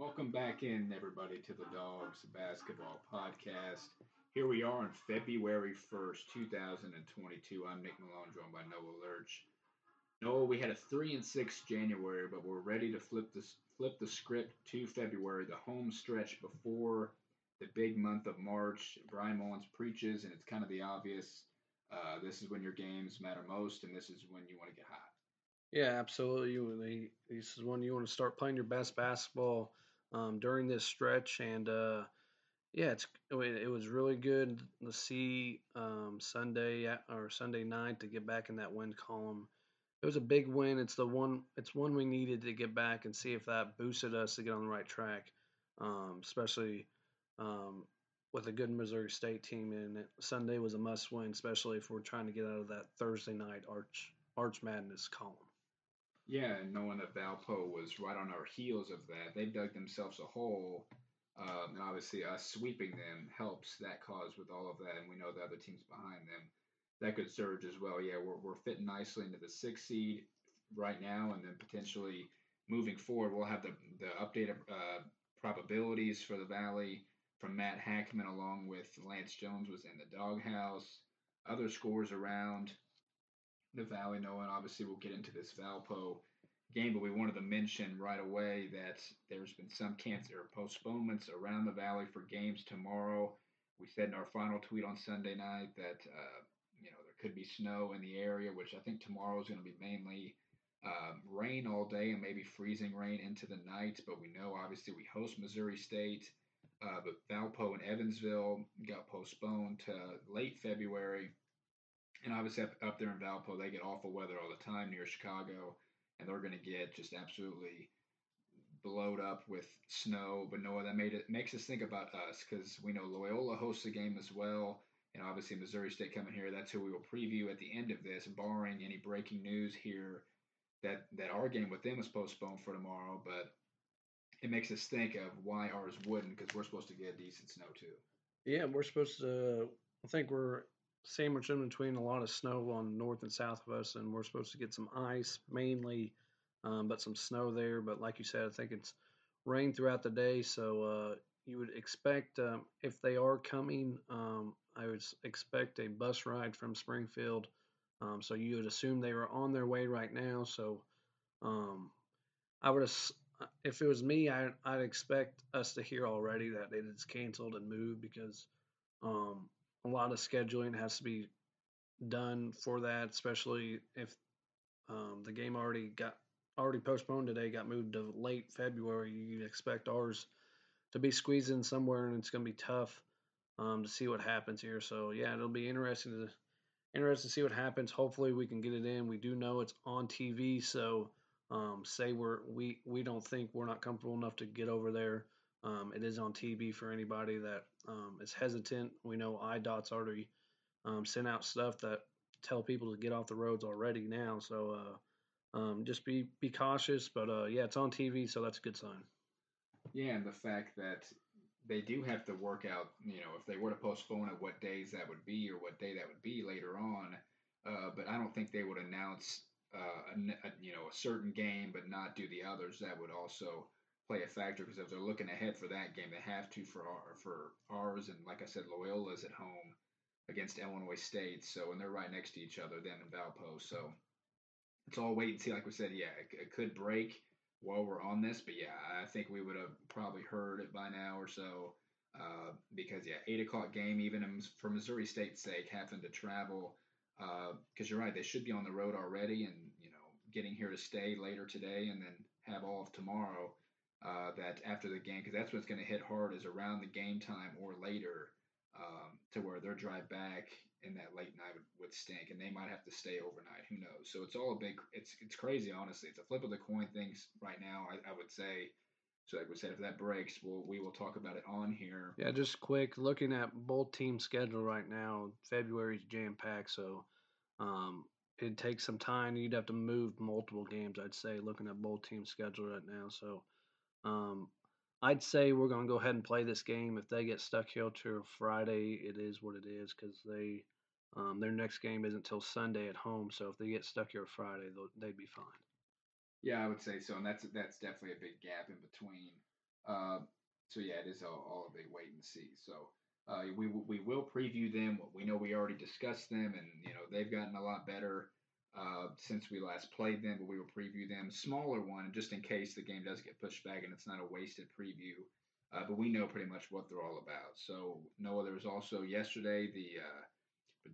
Welcome back in, everybody, to the Dogs Basketball Podcast. Here we are on February 1st, 2022. I'm Nick Malone, joined by Noah Lurch. Noah, we had a 3 and 6 January, but we're ready to flip the, flip the script to February, the home stretch before the big month of March. Bryan Mullins preaches, and it's kind of the obvious. Uh, this is when your games matter most, and this is when you want to get hot. Yeah, absolutely. This is when you want to start playing your best basketball um, during this stretch, and uh, yeah, it's it was really good to see um, Sunday or Sunday night to get back in that win column. It was a big win. It's the one. It's one we needed to get back and see if that boosted us to get on the right track, um, especially um, with a good Missouri State team. And Sunday was a must win, especially if we're trying to get out of that Thursday night Arch Arch Madness column. Yeah, and knowing that Valpo was right on our heels of that, they dug themselves a hole. Um, and obviously, us sweeping them helps that cause with all of that, and we know the other teams behind them that could surge as well. Yeah, we're, we're fitting nicely into the sixth seed right now, and then potentially moving forward, we'll have the, the updated uh, probabilities for the Valley from Matt Hackman, along with Lance Jones was in the doghouse. Other scores around the Valley, Noah, and obviously we'll get into this Valpo game, but we wanted to mention right away that there's been some cancer postponements around the Valley for games tomorrow. We said in our final tweet on Sunday night that uh, you know there could be snow in the area, which I think tomorrow is going to be mainly um, rain all day and maybe freezing rain into the night. But we know obviously we host Missouri State, uh, but Valpo and Evansville got postponed to late February. And obviously up, up there in Valpo, they get awful weather all the time near Chicago, and they're going to get just absolutely blowed up with snow. But Noah, that made it makes us think about us because we know Loyola hosts a game as well, and obviously Missouri State coming here. That's who we will preview at the end of this, barring any breaking news here that that our game with them is postponed for tomorrow. But it makes us think of why ours wouldn't because we're supposed to get decent snow too. Yeah, we're supposed to. I think we're sandwiched in between a lot of snow on north and south of us, and we're supposed to get some ice mainly, um, but some snow there. But like you said, I think it's rain throughout the day, so uh, you would expect um, if they are coming, um, I would expect a bus ride from Springfield. Um, so you would assume they are on their way right now. So um, I would, if it was me, I, would expect us to hear already that it is canceled and moved because um, a lot of scheduling has to be done for that, especially if um, the game already got already postponed today, got moved to late February. You expect ours to be squeezed in somewhere, and it's going to be tough um, to see what happens here. So yeah, it'll be interesting to interesting to see what happens. Hopefully, we can get it in. We do know it's on TV, so um, say we're we we don't think we're not comfortable enough to get over there. Um, it is on TV for anybody that um, is hesitant. We know IDOT's already um, sent out stuff that tell people to get off the roads already now. So uh, um, just be be cautious. But uh, yeah, it's on TV, so that's a good sign. Yeah, and the fact that they do have to work out, you know, if they were to postpone it, what days that would be or what day that would be later on. Uh, but I don't think they would announce, uh, a, a, you know, a certain game but not do the others. That would also play a factor because if they're looking ahead for that game, they have to for our, for ours. And like I said, Loyola's at home against Illinois State, so and they're right next to each other, them and Valpo. So it's all wait and see. Like we said, yeah, it, it could break while we're on this, but yeah, I think we would have probably heard it by now or so. Uh, because yeah, eight o'clock game, even for Missouri State's sake, having to travel because uh, you're right, they should be on the road already, and you know, getting here to stay later today and then have all of tomorrow uh, that after the game, because that's what's going to hit hard is around the game time or later um, to where their drive back in that late night would, would stink, and they might have to stay overnight. Who knows? So it's all a big. It's it's crazy, honestly. It's a flip of the coin things right now. I, I would say. So like we said, if that breaks, we'll we will talk about it on here. Yeah, just quick looking at both teams' schedule right now. February's jam packed, so um, it takes some time. You'd have to move multiple games. I'd say looking at both teams' schedule right now. So um, I'd say we're going to go ahead and play this game. If they get stuck here till Friday, it is what it is because they um, their next game isn't till Sunday at home. So if they get stuck here Friday, they'd they'd be fine. Yeah, I would say so, and that's that's definitely a big gap in between Uh, so yeah, it is all, all a big wait and see. So uh, we we will preview them. We know we already discussed them, and you know they've gotten a lot better uh, since we last played them. But we will preview them, smaller one, just in case the game does get pushed back and it's not a wasted preview. Uh, but we know pretty much what they're all about. So Noah, there was also yesterday the uh,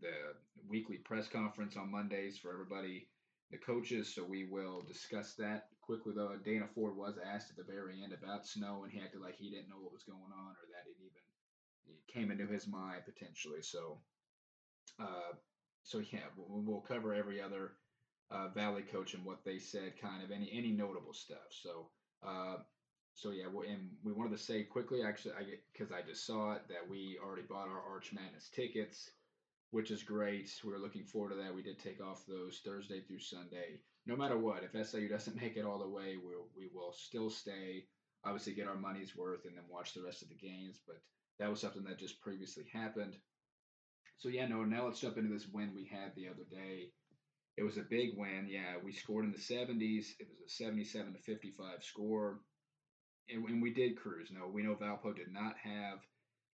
the weekly press conference on Mondays for everybody, the coaches. So we will discuss that quickly. Though Dana Ford was asked at the very end about snow, and he acted like he didn't know what was going on or that it even it came into his mind potentially. So, uh, so yeah, we'll, cover every other uh, Valley coach and what they said, kind of any any notable stuff. So. Uh, so yeah, and we wanted to say quickly, actually, I because I just saw it that we already bought our Arch Madness tickets which is great. We're looking forward to that. We did take off those Thursday through Sunday. No matter what, if SAU doesn't make it all the way, we'll, we will still stay, obviously get our money's worth, and then watch the rest of the games. But that was something that just previously happened. So yeah, no. Now let's jump into this win we had the other day. It was a big win. Yeah, we scored in the 70s. It was a 77 to 55 score, and, and we did cruise. No, we know Valpo did not have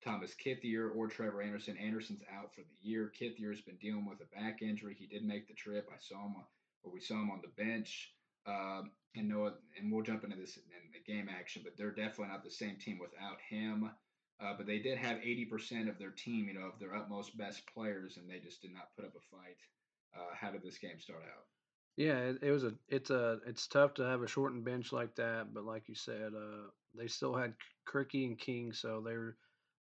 Thomas Kithier or Trevor Anderson. Anderson's out for the year. Kithier's been dealing with a back injury. He did make the trip. I saw him, or we saw him on the bench. Uh, and Noah, and we'll jump into this in the game action, but they're definitely not the same team without him. Uh, but they did have 80% of their team, you know, of their utmost best players, and they just did not put up a fight. Uh, how did this game start out? Yeah, it, it, was a it's a it's tough to have a shortened bench like that, but like you said, uh, they still had Krikke and King, so they're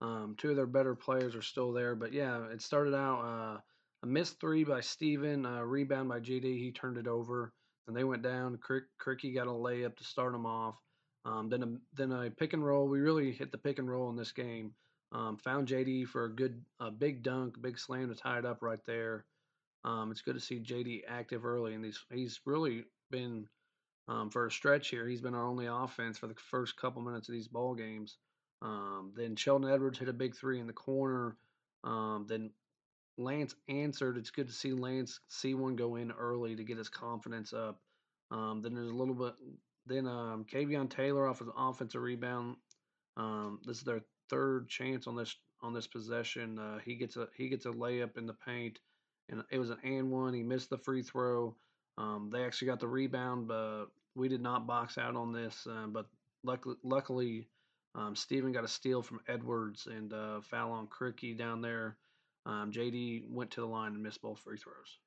um, two of their better players are still there, but yeah, it started out uh, a missed three by Steven, a rebound by JD. He turned it over, and they went down. Krikke got a layup to start them off. Um, then a then a pick and roll. We really hit the pick and roll in this game. Um, found JD for a good, a big dunk, big slam to tie it up right there. Um, it's good to see JD active early, and he's he's really been um, for a stretch here. He's been our only offense for the first couple minutes of these ball games. Um, then Sheldon Edwards hit a big three in the corner. Um, then Lance answered. It's good to see Lance see one go in early to get his confidence up. Um, then there's a little bit. Then um, Kevion Taylor off of the offensive rebound. Um, this is their third chance on this on this possession. Uh, he gets a he gets a layup in the paint, and it was an and one. He missed the free throw. Um, they actually got the rebound, but we did not box out on this. Uh, but luckily, luckily um, Steven got a steal from Edwards and uh, foul on Krikke down there. Um, JD went to the line and missed both free throws.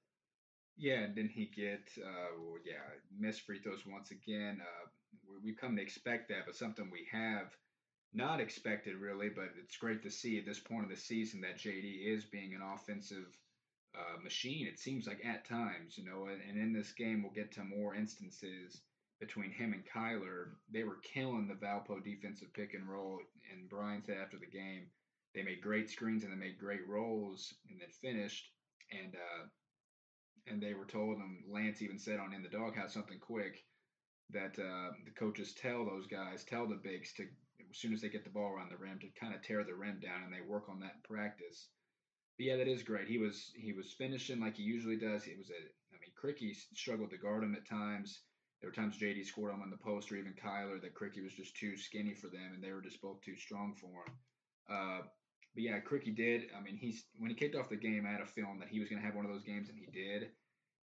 Yeah, and then he get uh, well, yeah missed free throws once again. Uh, we, have come to expect that, but something we have not expected really. But it's great to see at this point of the season that JD is being an offensive uh, machine. It seems like at times, you know, and, and in this game we'll get to more instances between him and Kyler, they were killing the Valpo defensive pick and roll. And Bryan said after the game, they made great screens and they made great rolls and then finished. And uh, and they were told, and Lance even said on In the Dawg House something quick that uh, the coaches tell those guys, tell the bigs to as soon as they get the ball around the rim to kind of tear the rim down, and they work on that in practice. But yeah, that is great. He was he was finishing like he usually does. It was a I mean, Krikke struggled to guard him at times. There were times JD scored him on the post or even Kyler that Krikke was just too skinny for them and they were just both too strong for him. Uh, but yeah, Krikke did. I mean, he's when he kicked off the game, I had a feeling that he was going to have one of those games, and he did.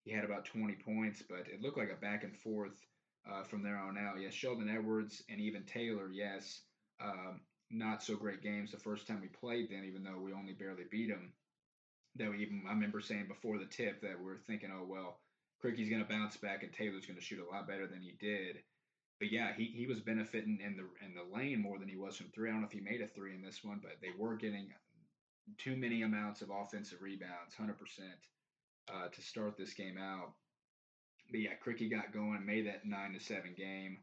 He had about 20 points, but it looked like a back and forth uh, from there on out. Yes, Sheldon Edwards and even Taylor, yes, um, not so great games the first time we played them, even though we only barely beat them. That we even I remember saying before the tip that we're thinking, oh well, Krikke's going to bounce back and Taylor's going to shoot a lot better than he did. But yeah, he, he was benefiting in the in the lane more than he was from three. I don't know if he made a three in this one, but they were getting too many amounts of offensive rebounds, hundred uh, percent, to start this game out. But yeah, Krikke got going, made that nine to seven game.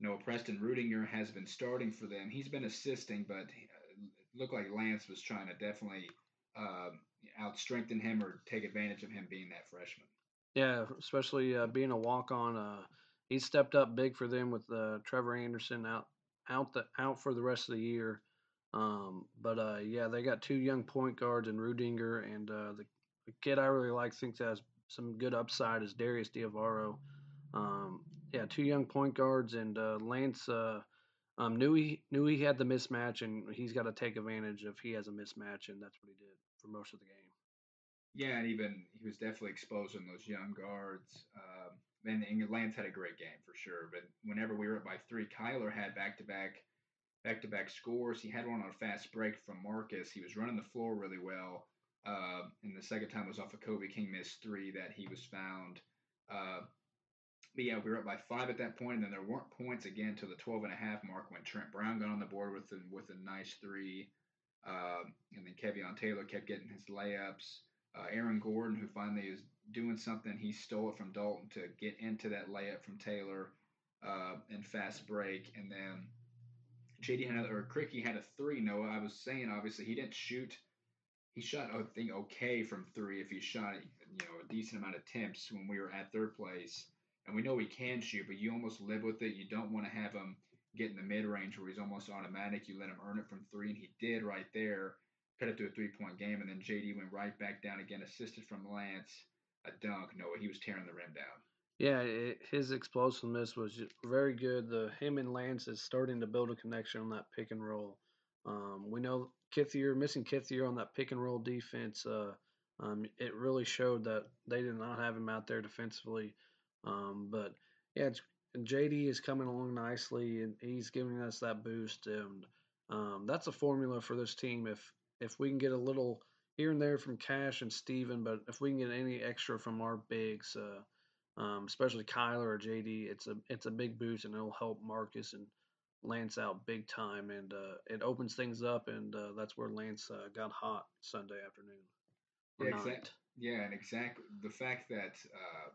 Noah Preston Ruedinger has been starting for them. He's been assisting, but uh, looked like Lance was trying to definitely uh, out strengthen him or take advantage of him being that freshman. Yeah, especially uh, being a walk on. Uh, he stepped up big for them with uh, Trevor Anderson out out the out for the rest of the year. Um, but uh, yeah, they got two young point guards in Ruedinger and uh, the, the, kid I really like thinks has some good upside is Darius DeAveiro. Um, yeah, two young point guards and uh, Lance. Uh, um, knew he knew he had the mismatch, and he's got to take advantage if he has a mismatch, and that's what he did for most of the game. Yeah, and even he was definitely exposing those young guards. Um, and, Lance had a great game for sure. But whenever we were up by three, Kyler had back to back back to back scores. He had one on a fast break from Marcus. He was running the floor really well. Uh, and the second time was off a of Kobe King missed three that he was found. Uh, but yeah, we were up by five at that point, and then there weren't points again to the 12 and a half mark when Trent Brown got on the board with a, with a nice three. Uh, and then Kevion Taylor kept getting his layups. Uh, Aaron Gordon, who finally is doing something, he stole it from Dalton to get into that layup from Taylor uh, in fast break. And then JD had or Krikke had a three. Noah, I was saying obviously he didn't shoot. He shot I think okay from three if he shot you know a decent amount of attempts when we were at third place. And we know he can shoot, but you almost live with it. You don't want to have him get in the mid range where he's almost automatic. You let him earn it from three, and he did right there. Cut it to a three point game, and then JD went right back down again, assisted from Lance, a dunk. Noah, he was tearing the rim down. Yeah, it, his explosiveness was very good. The him and Lance is starting to build a connection on that pick and roll. Um, we know Kithier missing Kithier on that pick and roll defense. Uh, um, it really showed that they did not have him out there defensively. Um, but yeah, JD is coming along nicely, and he's giving us that boost. And um, that's a formula for this team. If if we can get a little here and there from Cash and Steven, but if we can get any extra from our bigs. Uh, um, especially Kyler or JD. It's a it's a big boost and it'll help Marcus and Lance out big time, and uh, it opens things up, and uh, that's where Lance uh, got hot Sunday afternoon. Yeah, exactly. Yeah, and exactly the fact that uh,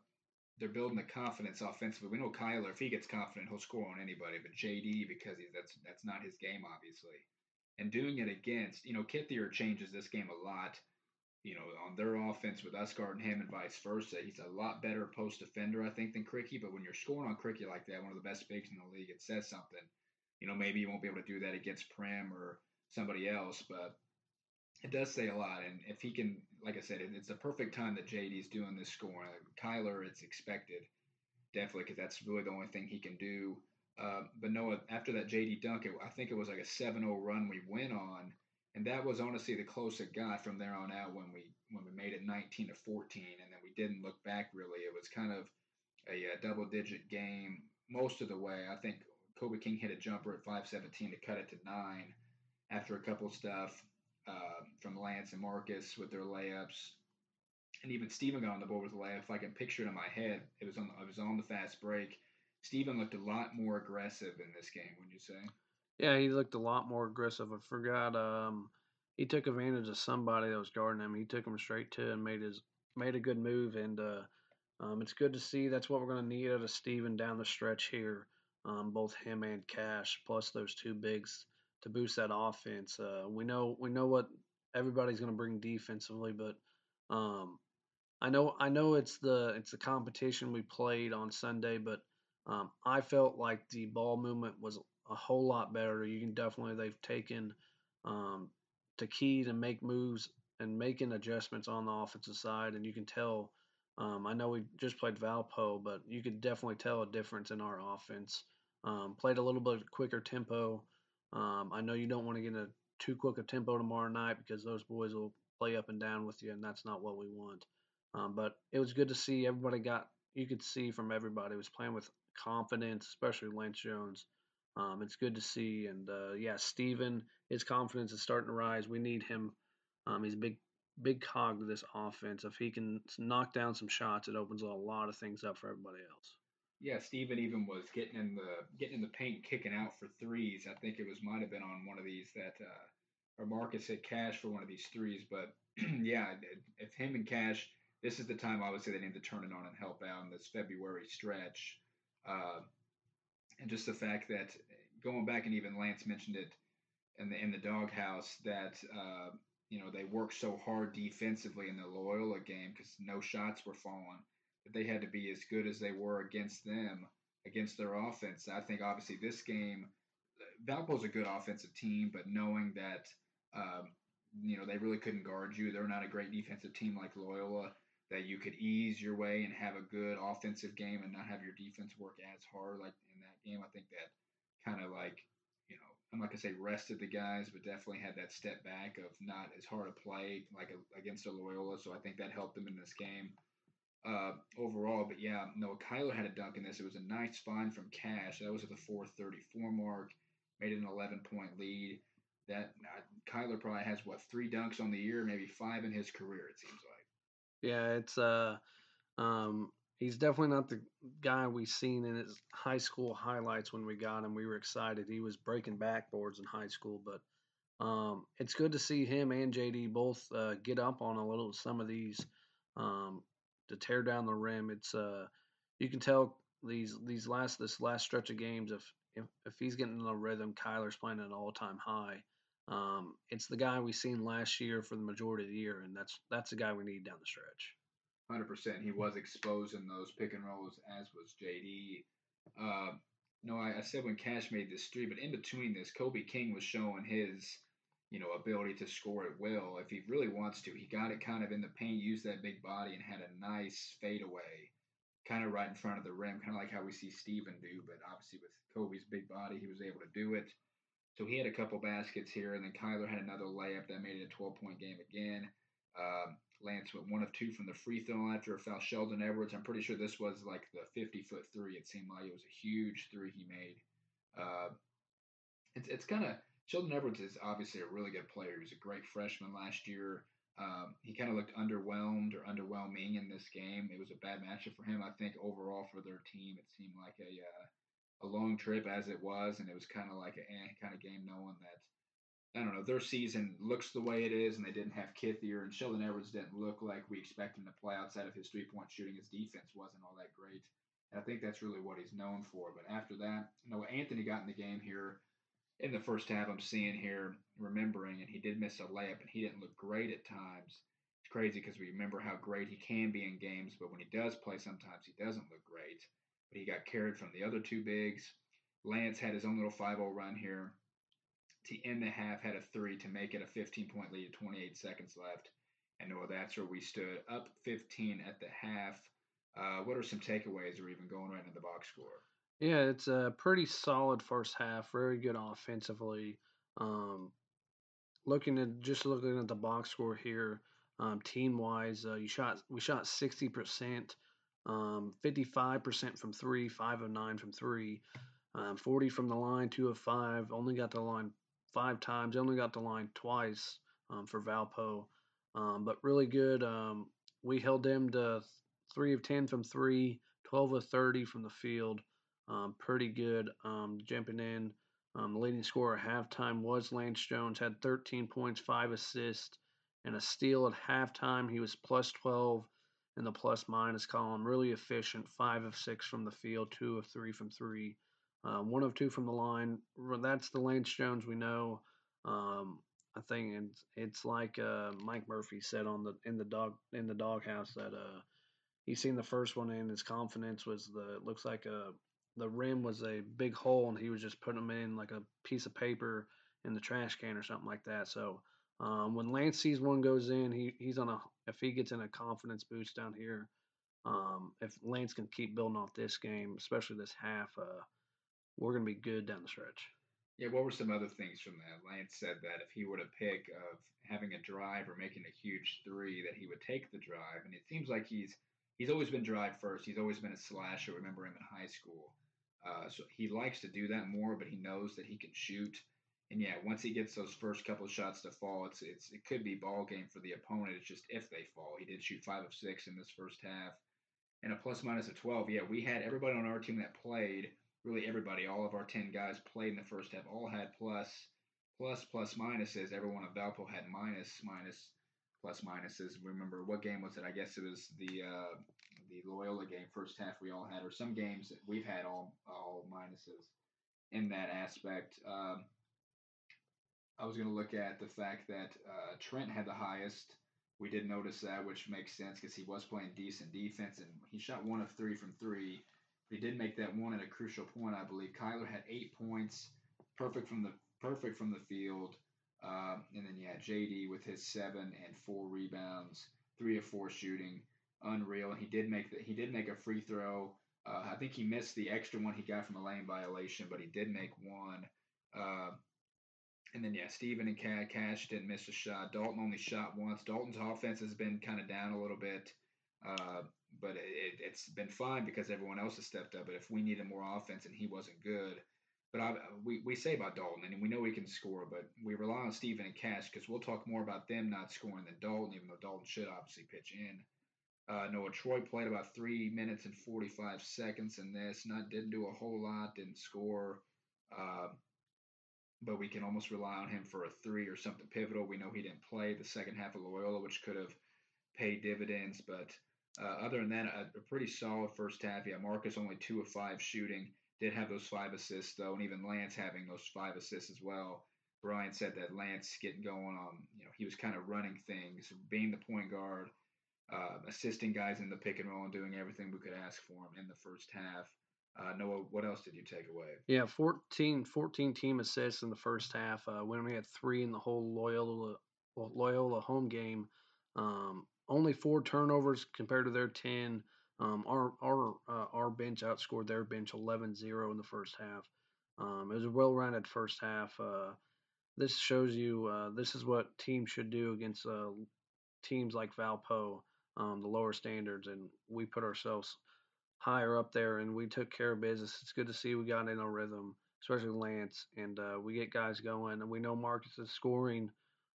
they're building the confidence offensively. We know Kyler, if he gets confident, he'll score on anybody. But JD, because he's that's that's not his game, obviously, and doing it against you know Kithier changes this game a lot you know, on their offense with us guarding him and vice versa. He's a lot better post defender, I think, than Krikke. But when you're scoring on Krikke like that, one of the best bigs in the league, it says something. You know, maybe you won't be able to do that against Prim or somebody else, but it does say a lot. And if he can, like I said, it's the perfect time that JD's doing this scoring. Kyler, it's expected, definitely, because that's really the only thing he can do. Uh, but Noah, after that JD dunk, it, I think it was like a 7-0 run we went on and that was honestly the closest it got from there on out when we when we made it 19 to 14 and then we didn't look back really it was kind of a, a double digit game most of the way i think kobe king hit a jumper at 517 to cut it to nine after a couple stuff uh, from lance and marcus with their layups and even Steven got on the board with a layup. If I can picture it in my head, it was on. It was on the fast break. Steven looked a lot more aggressive in this game. Would you say? Yeah, he looked a lot more aggressive. I forgot. Um, he took advantage of somebody that was guarding him. He took him straight to and made his made a good move. And uh, um, it's good to see. That's what we're going to need out of Steven down the stretch here. Um, both him and Cash, plus those two bigs to boost that offense. Uh, we know we know what everybody's going to bring defensively, but um, I know I know it's the it's the competition we played on Sunday, but um, I felt like the ball movement was a whole lot better. You can definitely they've taken um, to key to make moves and making adjustments on the offensive side, and you can tell. Um, I know we just played Valpo, but you could definitely tell a difference in our offense. Um, played a little bit quicker tempo. Um, I know you don't want to get a too quick a tempo tomorrow night because those boys will play up and down with you, and that's not what we want. Um, but it was good to see everybody got. You could see from everybody was playing with confidence, especially Lance Jones. Um, it's good to see. And uh, yeah, Steven, his confidence is starting to rise. We need him. Um, he's a big, big cog to this offense. If he can knock down some shots, it opens a lot of things up for everybody else. Yeah, Steven even was getting in the getting in the paint, kicking out for threes. I think it was might have been on one of these that uh, or Marcus hit Cash for one of these threes. But yeah, if him and Cash, this is the time obviously they need to turn it on and help out in this February stretch. Uh, and just the fact that going back and even Lance mentioned it in the in the doghouse that uh, you know they worked so hard defensively in the Loyola game because no shots were falling that they had to be as good as they were against them against their offense. I think obviously this game, Valpo's a good offensive team, but knowing that um, you know they really couldn't guard you, they're not a great defensive team like Loyola. That you could ease your way and have a good offensive game and not have your defense work as hard like in that game. I think that kind of like you know, I'm not gonna say rested the guys, but definitely had that step back of not as hard a play like a, against a Loyola. So I think that helped them in this game uh, overall. But yeah, no, Kyler had a dunk in this. It was a nice find from Cash. That was at the 434 mark. Made it an 11 point lead. That uh, Kyler probably has what three dunks on the year, maybe five in his career. It seems like. Yeah, it's uh, um, he's definitely not the guy we seen in his high school highlights when we got him. We were excited. He was breaking backboards in high school, but um, it's good to see him and JD both uh, get up on a little some of these um, to tear down the rim. It's uh, you can tell these these last this last stretch of games if if, if he's getting in a rhythm, Kyler's playing at an all time high. Um, it's the guy we seen last year for the majority of the year, and that's that's the guy we need down the stretch. Hundred percent. He was exposed in those pick and rolls, as was JD. Uh, no, I, I, said when Cash made this three, but in between this, Kobe King was showing his, you know, ability to score at will if he really wants to. He got it kind of in the paint, used that big body, and had a nice fadeaway, kind of right in front of the rim, kind of like how we see Steven do. But obviously, with Kobe's big body, he was able to do it. So he had a couple baskets here, and then Kyler had another layup that made it a 12 point game again. Um, Lance went one of two from the free throw line after a foul. Sheldon Edwards, I'm pretty sure this was like the 50 foot three. It seemed like it was a huge three he made. Uh, it's it's kind of Sheldon Edwards is obviously a really good player. He was a great freshman last year. Um, he kind of looked underwhelmed or underwhelming in this game. It was a bad matchup for him. I think overall for their team, it seemed like a uh, a long trip as it was, and it was kind of like a eh, kind of game, knowing that I don't know their season looks the way it is, and they didn't have Kithier and Sheldon Edwards didn't look like we expect him to play outside of his three point shooting. His defense wasn't all that great, and I think that's really what he's known for. But after that, you know, Anthony got in the game here in the first half. I'm seeing here, remembering, and he did miss a layup, and he didn't look great at times. It's crazy because we remember how great he can be in games, but when he does play, sometimes he doesn't look great but he got carried from the other two bigs. Lance had his own little 5 0 run here to end the half, had a three to make it a 15 point lead, 28 seconds left. And well, that's where we stood up 15 at the half. Uh, what are some takeaways or even going right into the box score? Yeah, it's a pretty solid first half, very good offensively. Um, looking at just looking at the box score here, um, team wise, uh, you shot we shot 60 percent um, 55% from three, five of nine from three, um, 40 from the line, two of five. Only got the line five times. Only got the line twice um, for Valpo, um, but really good. Um, we held them to three of 10 from three, 12 of 30 from the field. Um, pretty good jumping in. the leading scorer at halftime was Lance Jones, had 13 points, five assists, and a steal at halftime. He was plus 12 in the plus minus column. Really efficient. Five of six from the field, two of three from three, uh, one of two from the line. That's the Lance Jones we know. Um, I think it's it's like uh, Mike Murphy said on the in the dog in the doghouse that uh, he seen the first one in his confidence was the looks like a the rim was a big hole and he was just putting them in like a piece of paper in the trash can or something like that. So um, when Lance sees one goes in, he he's on a if he gets in a confidence boost down here. Um, if Lance can keep building off this game, especially this half, uh, we're gonna be good down the stretch. Yeah, what were some other things from that? Lance said that if he were to pick of having a drive or making a huge three, that he would take the drive. And it seems like he's he's always been drive first. He's always been a slasher. Remember him in high school. Uh, so he likes to do that more, but he knows that he can shoot and yeah, once he gets those first couple shots to fall, it's it's it could be ball game for the opponent. It's just if they fall. He did shoot five of six in this first half, and a plus minus of twelve. Yeah, we had everybody on our team that played. Really, everybody, all of our ten guys played in the first half. All had plus, plus, plus minuses. Everyone at Valpo had minus, minus, plus minuses. Remember what game was it? I guess it was the uh, the Loyola game. First half we all had, or some games that we've had all all minuses in that aspect. Um, I was going to look at the fact that uh, Trent had the highest. We did notice that, which makes sense because he was playing decent defense and he shot one of three from three. But he did make that one at a crucial point, I believe. Kyler had eight points, perfect from the perfect from the field. Uh, and then yeah, JD with his seven and four rebounds, three of four shooting, unreal. And he did make the, he did make a free throw. Uh, I think he missed the extra one he got from a lane violation, but he did make one. Uh, And then yeah, Steven and Cat Cash didn't miss a shot. Dalton only shot once. Dalton's offense has been kind of down a little bit, uh, but it, it's been fine because everyone else has stepped up. But if we needed more offense and he wasn't good, but I, we we say about Dalton and we know he can score, but we rely on Steven and Cash because we'll talk more about them not scoring than Dalton, even though Dalton should obviously pitch in. Uh, Noah Troy played about three minutes and 45 seconds in this. Not didn't do a whole lot, didn't score. Uh, but we can almost rely on him for a three or something pivotal. We know he didn't play the second half of Loyola, which could have paid dividends. But uh, other than that, a, a, pretty solid first half. Yeah, Marcus only two of five shooting. Did have those five assists though, and even Lance having those five assists as well. Bryan said that Lance getting going on, you know, he was kind of running things, being the point guard, uh, assisting guys in the pick and roll, and doing everything we could ask for him in the first half. Uh, Noah, what else did you take away? Yeah, 14, 14 team assists in the first half. Uh, we had three in the whole Loyola Loyola home game. Um, only four turnovers compared to their ten. Um, our our uh, our bench outscored their bench 11-0 in the first half. Um, it was a well-rounded first half. Uh, this shows you uh, this is what teams should do against uh, teams like Valpo, um, the lower standards, and we put ourselves higher up there, and we took care of business. It's good to see we got in a rhythm, especially Lance, and uh, we get guys going. And we know Marcus is scoring.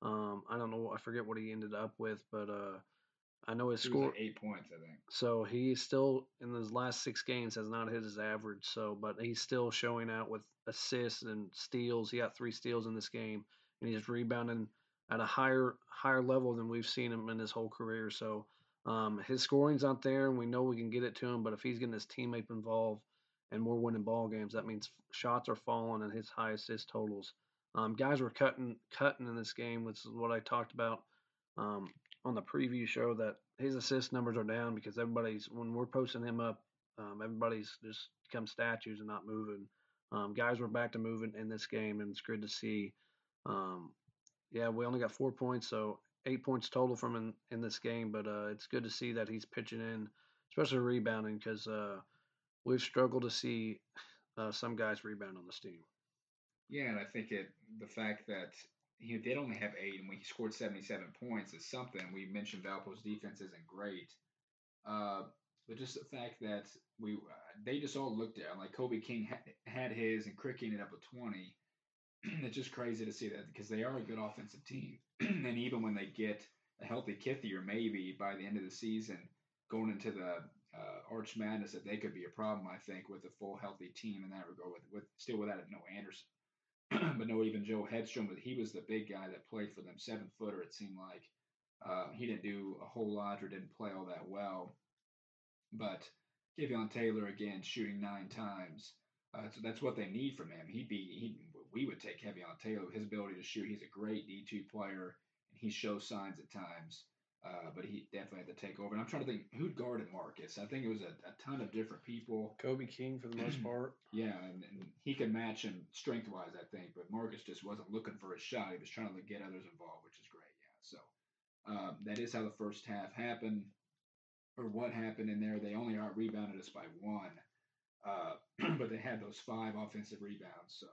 Um, I don't know, I forget what he ended up with, but uh, I know his score like eight points, I think. So he still in his last six games has not hit his average. So, but he's still showing out with assists and steals. He got three steals in this game, and he's rebounding at a higher higher level than we've seen him in his whole career. So um, his scoring's not there, and we know we can get it to him. But if he's getting his teammate involved and we're winning ball games, that means shots are falling and his high assist totals. Um, guys were cutting cutting in this game, which is what I talked about um, on the preview show. That his assist numbers are down because everybody's when we're posting him up, um, everybody's just become statues and not moving. Um, guys were back to moving in this game, and it's good to see. Um, yeah, we only got four points, so eight points total from in, in this game, but uh, it's good to see that he's pitching in, especially rebounding, because uh, we've struggled to see uh, some guys rebound on this team. Yeah, and I think it the fact that he did only have eight and when he scored 77 points is something. We mentioned Valpo's defense isn't great, uh, but just the fact that we uh, they just all looked at like Kobe King had, had his and Crick ended up with 20 it's just crazy to see that because they are a good offensive team. and even when they get a healthy Kithier, maybe by the end of the season, going into the uh, Arch Madness, that they could be a problem. I think with a full healthy team in that regard. With with still without no Anderson, but no even Joe Hedstrom. But he was the big guy that played for them, seven footer. It seemed like uh, he didn't do a whole lot or didn't play all that well. But Kevion Taylor again shooting nine times. Uh, so that's what they need from him. He'd be he we would take heavy on Taylor. His ability to shoot, he's a great D2 player, and he shows signs at times. Uh, but he definitely had to take over. And I'm trying to think who'd guarded Marcus. I think it was a, a ton of different people. Kobe King for the most part. yeah, and, and he could match him strength wise, I think. But Marcus just wasn't looking for a shot. He was trying to get others involved, which is great. Yeah. So um, that is how the first half happened, or what happened in there. They only out rebounded us by one, uh, but they had those five offensive rebounds. So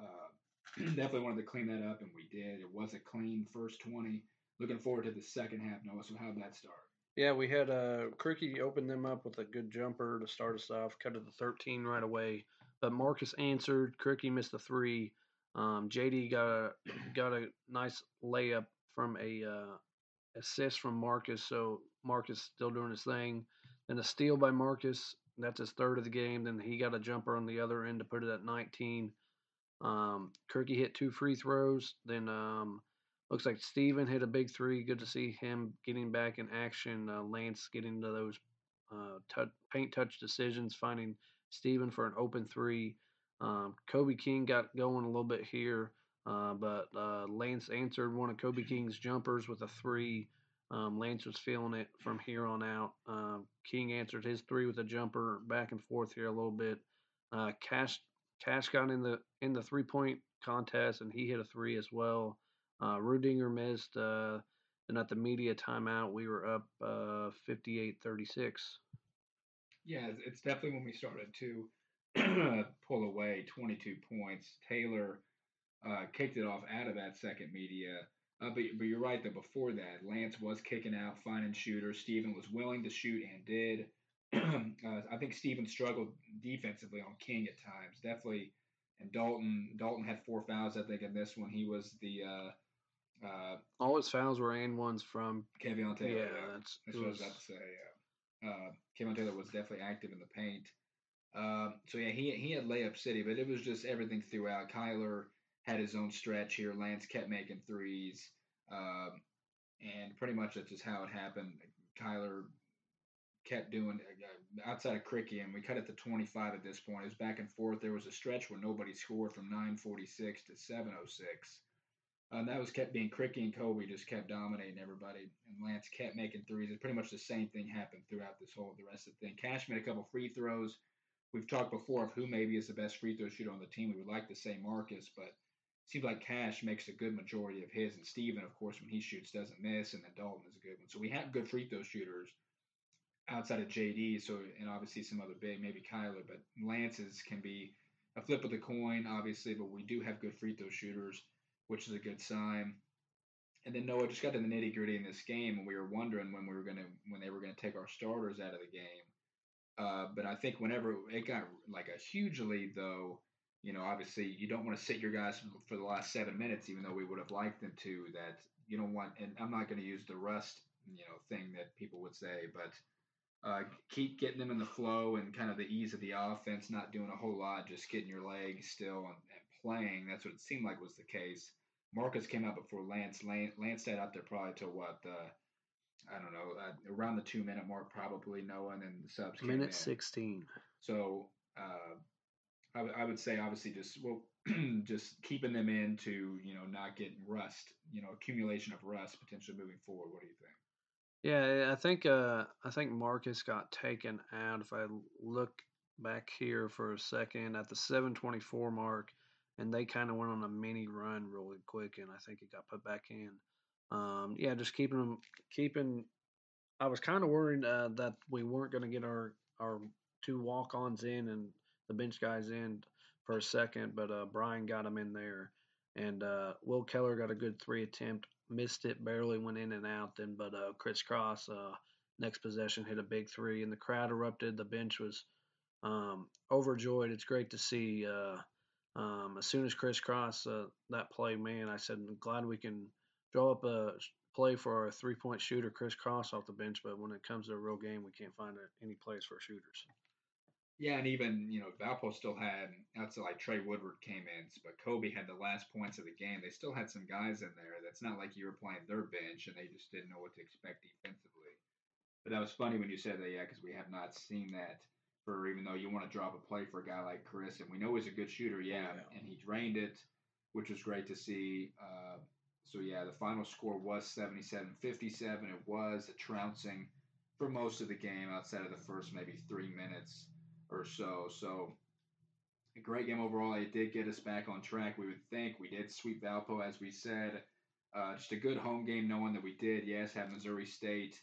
uh, definitely wanted to clean that up, and we did. It was a clean first 20. Looking forward to the second half, Noah. So how'd that start? Yeah, we had uh, Krikke open them up with a good jumper to start us off, cut to the 13 right away. But Marcus answered. Krikke missed the three. Um, JD got a got a nice layup from a uh, assist from Marcus. So Marcus still doing his thing. Then a steal by Marcus. That's his third of the game. Then he got a jumper on the other end to put it at 19. Um, Krikke hit two free throws. Then um, looks like Steven hit a big three. Good to see him getting back in action. Uh, Lance getting to those uh, paint touch decisions, finding Steven for an open three. Um, Kobe King got going a little bit here, uh, but uh, Lance answered one of Kobe King's jumpers with a three. Um, Lance was feeling it from here on out. Uh, King answered his three with a jumper, back and forth here a little bit. Uh, Cash Cash got in the in the three point contest and he hit a three as well. Uh, Ruedinger missed. Uh, and at the media timeout, we were up uh, 58-36. Yeah, it's definitely when we started to pull away 22 points. Taylor uh, kicked it off out of that second media. Uh, but, but you're right, though, before that, Lance was kicking out, finding shooters. Steven was willing to shoot and did. uh, I think Stephen struggled defensively on King at times, definitely. And Dalton Dalton had four fouls, I think, in this one. He was the uh, uh, all his fouls were and ones from Kevion Taylor. Yeah, that's, that's what I was about to say. Yeah. Uh, Kevion Taylor was definitely active in the paint. Uh, so yeah, he he had layup city, but it was just everything throughout. Kyler had his own stretch here. Lance kept making threes, um, and pretty much that's just how it happened. Kyler kept doing uh, outside of Krikke, and we cut it to 25 at this point. It was back and forth. There was a stretch where nobody scored from 9:46 to 7:06. And that was kept being Krikke and Kobe just kept dominating everybody, and Lance kept making threes. It's pretty much the same thing happened throughout this whole the rest of the thing. Cash made a couple free throws. We've talked before of who maybe is the best free throw shooter on the team. We would like to say Marcus, but it seems like Cash makes a good majority of his, and Steven, of course, when he shoots, doesn't miss, and then Dalton is a good one. So we have good free throw shooters outside of JD. So and obviously some other big, maybe Kyler, but Lance's can be a flip of the coin, obviously. But we do have good free throw shooters, which is a good sign. And then Noah just got to the nitty gritty in this game, and we were wondering when we were gonna when they were gonna take our starters out of the game. Uh, but I think whenever it got like a huge lead, though, you know, obviously you don't want to sit your guys for the last seven minutes, even though we would have liked them to. That you don't want, and I'm not going to use the rust, you know, thing that people would say, but uh, keep getting them in the flow and kind of the ease of the offense, not doing a whole lot, just getting your legs still and, and playing. That's what it seemed like was the case. Marcus came out before Lance. Lance, Lance stayed out there probably till what? Uh, I don't know, uh, around the two minute mark, probably Noah, and then the subs. Minute sixteen. So uh, I, w- I would say obviously just well, just keeping them in to you know not getting rust, you know, accumulation of rust potentially moving forward. What do you think? Yeah, I think uh, I think Marcus got taken out. If I look back here for a second at the 724 mark, and they kind of went on a mini run really quick, and I think he got put back in. Um, yeah, just keeping them keeping. I was kind of worried uh, that we weren't going to get our our two walk-ons in and the bench guys in for a second, but uh, Bryan got them in there, and uh, Will Keller got a good three attempt missed it, barely went in and out. Then, but uh, Chris Cross, uh, next possession, hit a big three, and the crowd erupted. The bench was um, overjoyed. It's great to see. Uh, um, as soon as Chris Cross uh, that play, man, I said, I'm glad we can draw up a play for our three point shooter, Chris Cross, off the bench. But when it comes to a real game, we can't find any plays for shooters. Yeah, and even you know Valpo still had outside like Trey Woodward came in, but Kobe had the last points of the game. They still had some guys in there. That's not like you were playing their bench and they just didn't know what to expect defensively. But that was funny when you said that, yeah, because we have not seen that for even though you want to drop a play for a guy like Chris, and we know he's a good shooter, yeah, yeah. and he drained it, which was great to see. Uh, so yeah, the final score was 77-57. It was a trouncing for most of the game outside of the first maybe three minutes or so. So a great game overall. It did get us back on track. We would think we did sweep Valpo as we said. Uh, just a good home game, knowing that we did. Yes, have Missouri State,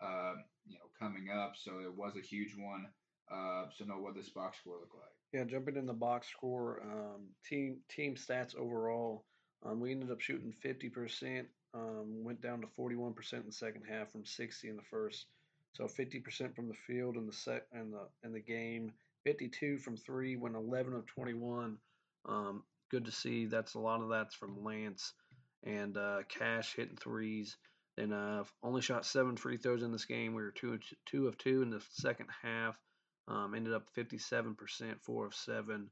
uh, you know, coming up. So it was a huge one. Uh, so know what this box score look like. Yeah, jumping in the box score, um, team team stats overall. Um, we ended up shooting 50%, um, went down to 41% in the second half from 60 in the first. So 50% from the field in the set and the in the game. 52 from three, went 11 of 21. Um, good to see. That's a lot of that's from Lance and uh, Cash hitting threes. Then uh, only shot seven free throws in this game. We were two two of two in the second half. Um, ended up 57%, four of seven.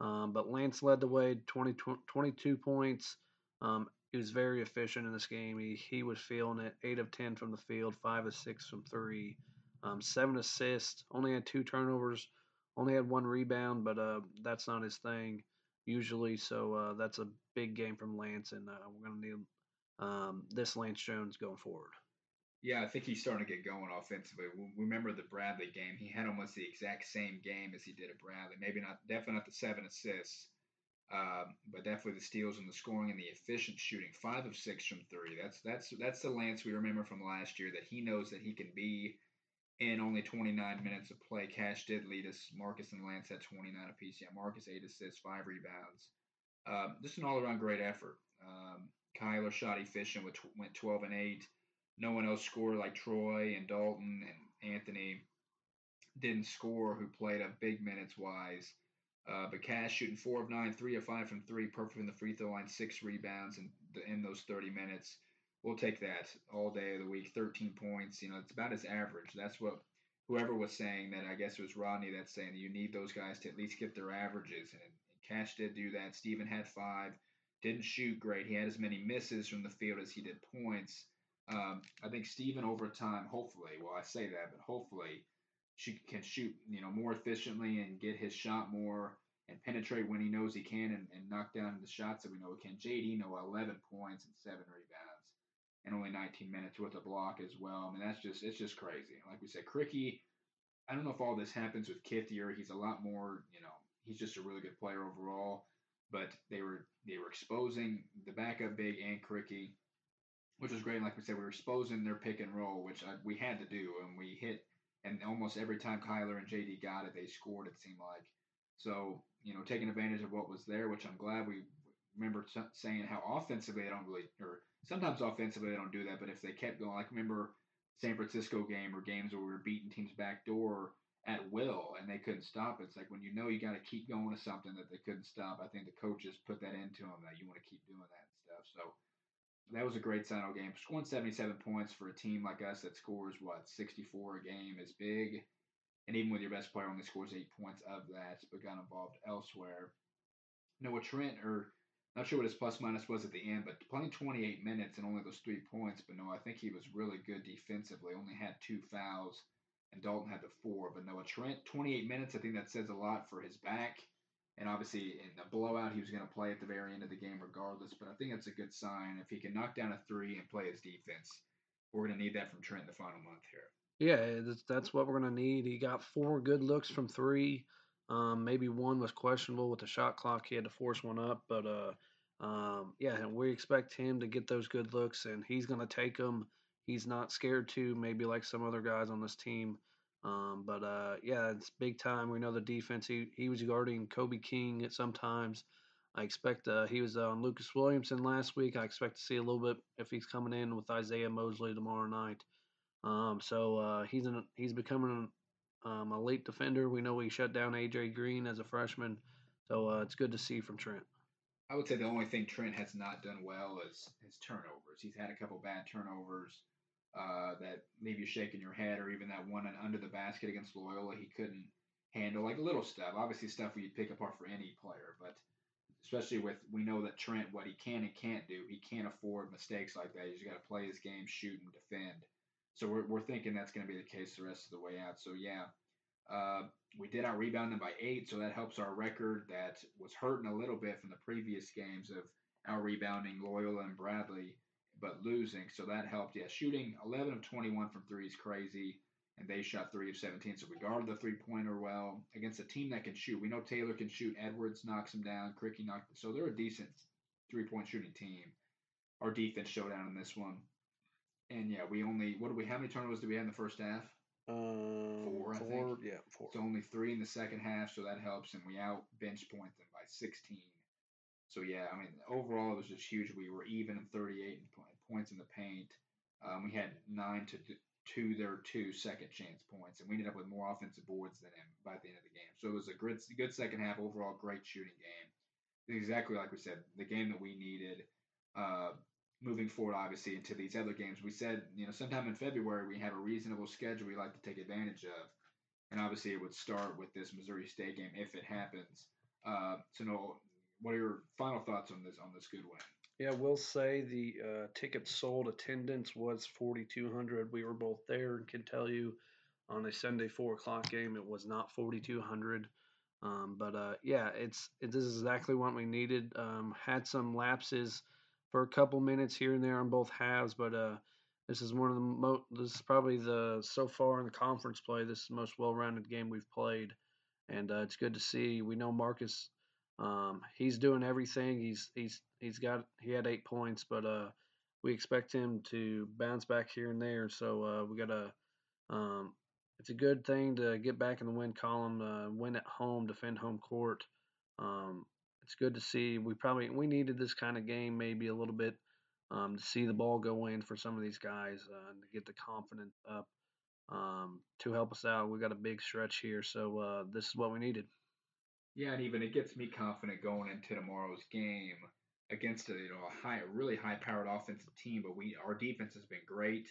Um, but Lance led the way, 20, 22 points. Um, he was very efficient in this game. He he was feeling it. Eight of ten from the field, five of six from three, um, seven assists. Only had two turnovers. Only had one rebound, but uh, that's not his thing usually. So uh, that's a big game from Lance, and uh, we're gonna need um, this Lance Jones going forward. Yeah, I think he's starting to get going offensively. We remember the Bradley game; he had almost the exact same game as he did at Bradley. Maybe not, definitely not the seven assists, um, but definitely the steals and the scoring and the efficient shooting. Five of six from three. That's that's that's the Lance we remember from last year. That he knows that he can be in only 29 minutes of play. Cash did lead us. Marcus and Lance had 29 apiece. Yeah, Marcus eight assists, five rebounds. Um, just an all-around great effort. Um, Kyler shot efficient, with went 12 and 8. No one else scored like Troy and Dalton and Anthony didn't score, who played up big minutes wise. Uh, but Cash shooting four of nine, three of five from three, perfect from the free throw line, six rebounds in, in those 30 minutes. We'll take that all day of the week. 13 points, you know, it's about his average. That's what whoever was saying that. I guess it was Rodney that's saying you need those guys to at least get their averages. And Cash did do that. Steven had five, didn't shoot great. He had as many misses from the field as he did points. Um, I think Steven over time, hopefully, well, I say that, but hopefully she can shoot, you know, more efficiently and get his shot more and penetrate when he knows he can and, and knock down the shots that we know he can. JD, know, 11 points and seven rebounds and only 19 minutes with a block as well. I mean, that's just, it's just crazy. Like we said, Krikke, I don't know if all this happens with Kithier. He's a lot more, you know, he's just a really good player overall. But they were they were exposing the backup big and Krikke, which was great. Like we said, we were exposing their pick and roll, which I, we had to do, and we hit and almost every time Kyler and JD got it, they scored. It seemed like so you know taking advantage of what was there, which I'm glad we remember saying how offensively they don't really, or sometimes offensively they don't do that, but if they kept going, like remember San Francisco game or games where we were beating teams back door at will and they couldn't stop. It's like when you know you got to keep going to something that they couldn't stop. I think the coaches put that into them that you want to keep doing that and stuff. So that was a great sign game. Scoring 77 points for a team like us that scores what 64 a game is big, and even with your best player only scores eight points of that, but got involved elsewhere. Noah Trent, or not sure what his plus minus was at the end, but playing 28 minutes and only those three points. But no, I think he was really good defensively. Only had two fouls, and Dalton had the four. But Noah Trent, 28 minutes. I think that says a lot for his back. And obviously, in the blowout, he was going to play at the very end of the game regardless. But I think that's a good sign. If he can knock down a three and play his defense, we're going to need that from Trent the final month here. Yeah, that's, what we're going to need. He got four good looks from three. Um, maybe one was questionable with the shot clock. He had to force one up. But uh, um, yeah, we expect him to get those good looks, and he's going to take them. He's not scared to, maybe like some other guys on this team. Um, but uh, yeah, it's big time. We know the defense. He he was guarding Kobe King at sometimes. I expect uh, he was on Lucas Williamson last week. I expect to see a little bit if he's coming in with Isaiah Mosley tomorrow night. Um, so uh, he's an, he's becoming um, a late defender. We know he shut down AJ Green as a freshman, so uh, it's good to see from Trent. I would say the only thing Trent has not done well is his turnovers. He's had a couple bad turnovers uh, that leave you shaking your head, or even that one under the basket against Loyola, he couldn't handle like little stuff. Obviously, stuff we'd pick apart for any player, but especially with we know that Trent, what he can and can't do, he can't afford mistakes like that. He's got to play his game, shoot and defend. So we're we're thinking that's going to be the case the rest of the way out. So yeah. Uh, we did out rebound them by eight, so that helps our record that was hurting a little bit from the previous games of out rebounding Loyola and Bradley but losing. So that helped. Yeah, shooting 11 of 21 from three is crazy, and they shot three of 17. So we guarded the three pointer well against a team that can shoot. We know Taylor can shoot. Edwards knocks him down. Krikke knocked. So they're a decent three point shooting team. Our defense showed out in this one. And yeah, we only what do we? How many turnovers did we have in the first half? Um, four, I four, think. yeah, four. So only three in the second half, so that helps, and we out bench point them by 16. So yeah, I mean, overall it was just huge. We were even in 38 points in the paint. Um, we had nine to two their two second chance points, and we ended up with more offensive boards than him by the end of the game. So it was a good good second half overall, great shooting game. Exactly like we said, the game that we needed. Uh, moving forward, obviously, into these other games, we said you know sometime in February we have a reasonable schedule we like to take advantage of, and obviously it would start with this Missouri State game if it happens. Uh, so no, what are your final thoughts on this on this good win? Yeah, we'll say the uh, tickets sold attendance was 4,200. We were both there and can tell you on a Sunday four o'clock game it was not 4,200. Um, but uh, yeah, it's it, this is exactly what we needed. Um, had some lapses for a couple minutes here and there on both halves, but uh, this is one of the most. This is probably the so far in the conference play. This is the most well-rounded game we've played, and uh, it's good to see. We know Marcus um, he's doing everything. He's he's he's got he had eight points, but uh, we expect him to bounce back here and there. So uh, we got to. Um, it's a good thing to get back in the win column, uh, win at home, defend home court. Um, it's good to see. We probably we needed this kind of game maybe a little bit um, to see the ball go in for some of these guys uh, to get the confidence up um, to help us out. We got a big stretch here, so uh, this is what we needed. Yeah, and even it gets me confident going into tomorrow's game against a you know a high, really high-powered offensive team. But we our defense has been great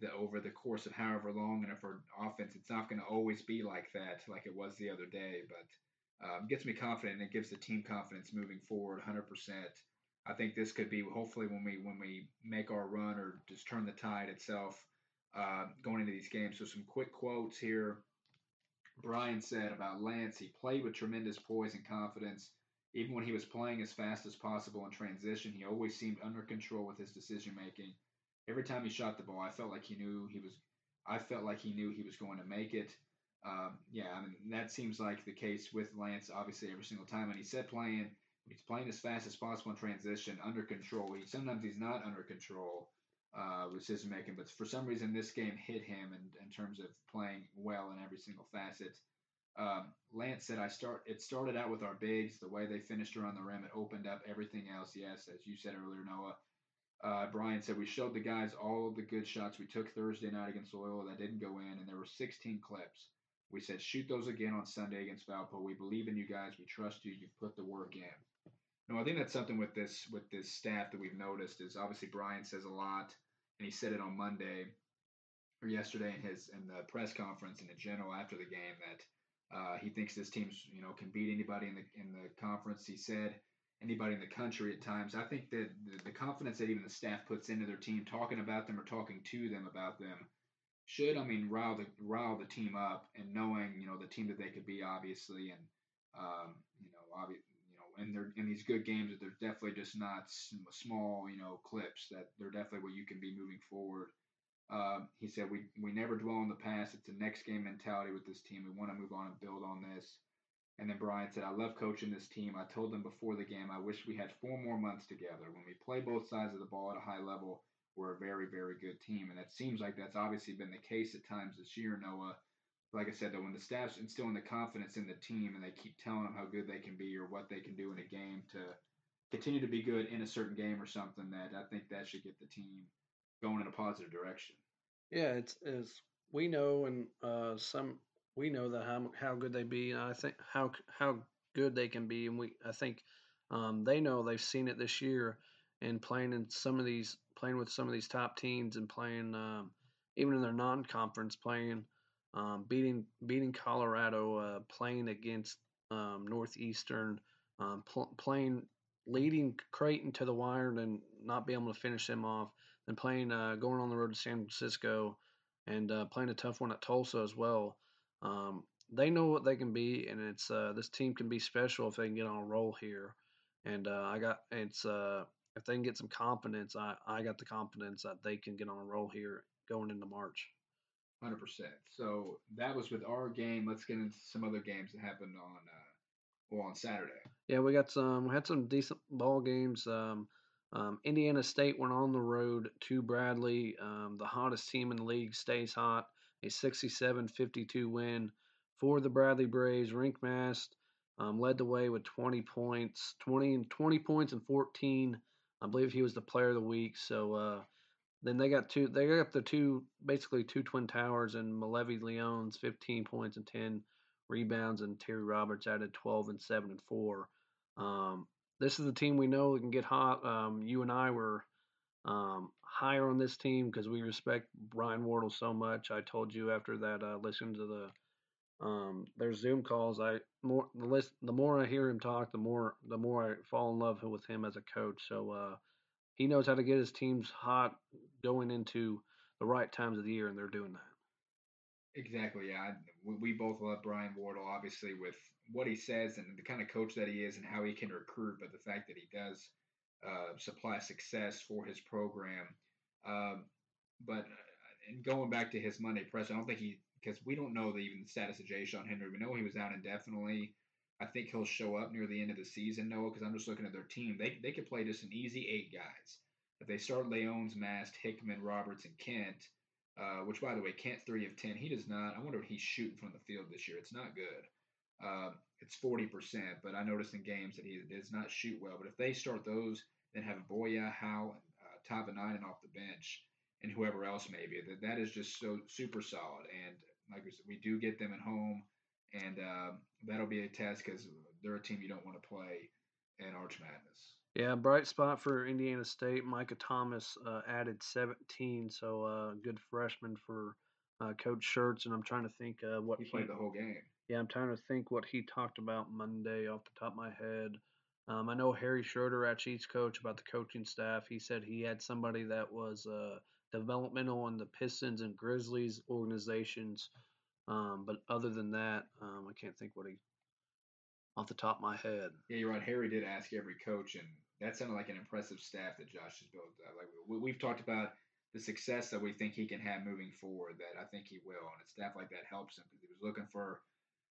the, over the course of however long, and if our offense, it's not going to always be like that, like it was the other day. But um, gets me confident, and it gives the team confidence moving forward, 100%. I think this could be hopefully when we when we make our run or just turn the tide itself uh, going into these games. So some quick quotes here. Brian said about Lance, he played with tremendous poise and confidence. Even when he was playing as fast as possible in transition, he always seemed under control with his decision making. Every time he shot the ball, I felt like he knew he was. I felt like he knew he was going to make it. Um, yeah, I mean that seems like the case with Lance, obviously every single time. And he said playing, he's playing as fast as possible in transition, under control. He sometimes he's not under control uh, decision making, but for some reason this game hit him in, in terms of playing well in every single facet. Um, Lance said, "I start. It started out with our bigs, the way they finished around the rim. It opened up everything else. Yes, as you said earlier, Noah. Uh, Brian said we showed the guys all of the good shots we took Thursday night against Loyola that didn't go in, and there were 16 clips. We said shoot those again on Sunday against Valpo. We believe in you guys. We trust you. You've put the work in. No, I think that's something with this with this staff that we've noticed is obviously Brian says a lot, and he said it on Monday or yesterday in his in the press conference in general after the game that uh, he thinks this team's you know can beat anybody in the in the conference. He said anybody in the country at times. I think that the, the confidence that even the staff puts into their team, talking about them or talking to them about them, should I mean rile the rile the team up and knowing you know the team that they could be obviously and um, you know obviously and they're in these good games that they're definitely just not small, you know, clips. That they're definitely what you can be moving forward. Uh, he said we we never dwell on the past. It's a next game mentality with this team. We want to move on and build on this. And then Brian said, I love coaching this team. I told them before the game, I wish we had four more months together. When we play both sides of the ball at a high level, we're a very, very good team. And it seems like that's obviously been the case at times this year, Noah like I said, though, when the staff's instilling the confidence in the team and they keep telling them how good they can be or what they can do in a game to continue to be good in a certain game or something, that I think that should get the team going in a positive direction. Yeah, it's, it's we know and uh, some we know that how how good they be, and I think how how good they can be, and we I think um, they know they've seen it this year and playing in some of these playing with some of these top teams and playing um, even in their non-conference playing um, beating beating Colorado, uh, playing against um, Northeastern, um, pl- playing leading Creighton to the wire and not being able to finish them off, then playing uh, going on the road to San Francisco and uh, playing a tough one at Tulsa as well. Um, they know what they can be, and it's uh, this team can be special if they can get on a roll here. And uh, I got it's uh, if they can get some confidence, I, I got the confidence that they can get on a roll here going into March. Hundred percent. So that was with our game. Let's get into some other games that happened on uh, well on Saturday. Yeah, we got some. We had some decent ball games. Um, um, Indiana State went on the road to Bradley. Um, the hottest team in the league stays hot. A 67-52 win for the Bradley Braves. Rienk Mast um, led the way with 20 points, 20 and 20 points and 14. I believe he was the player of the week. So uh, then they got two. They got the two, basically two twin towers, and Malevy Leon's 15 points and 10 rebounds, and Terry Roberts added 12 and 7 and 4. Um, this is the team we know can get hot. Um, you and I were um, higher on this team because we respect Brian Wardle so much. I told you after that, uh, listening to the um, their Zoom calls, I more the list, the more I hear him talk, the more the more I fall in love with him as a coach. So uh, he knows how to get his teams hot going into the right times of the year, and they're doing that. Exactly. Yeah, we both love Brian Wardle, obviously, with what he says and the kind of coach that he is, and how he can recruit. But the fact that he does uh, supply success for his program. Um, but uh, and going back to his Monday press, I don't think he because we don't know the, even the status of Ja'Shawn Henry. We know he was out indefinitely. I think he'll show up near the end of the season, Noah, because I'm just looking at their team. They they could play just an easy eight guys. If they start Leon's, Mast, Hickman, Roberts, and Kent, uh, which by the way, Kent three of ten, he does not. I wonder what he's shooting from the field this year. It's not good. uh, it's 40%. But I noticed in games that he does not shoot well. But if they start those, then have Boya, Howe, uh, Tahvanainen off the bench, and whoever else maybe, that, that is just so super solid. And like we said, we do get them at home, and uh, that'll be a test because they're a team you don't want to play in Arch Madness. Yeah, bright spot for Indiana State. Micah Thomas uh, added 17, so uh, good freshman for uh, Coach Schertz. And I'm trying to think uh, what he played the whole game. Yeah, I'm trying to think what he talked about Monday off the top of my head. Um, I know Harry Schroeder, at Chiefs coach, about the coaching staff. He said he had somebody that was uh, developmental in the Pistons and Grizzlies organizations. Um, but other than that, um, I can't think what he off the top of my head. Yeah, you're right. Harry did ask every coach, and that sounded like an impressive staff that Josh has built. Uh, like we, have talked about the success that we think he can have moving forward. That I think he will, and a staff like that helps him because he was looking for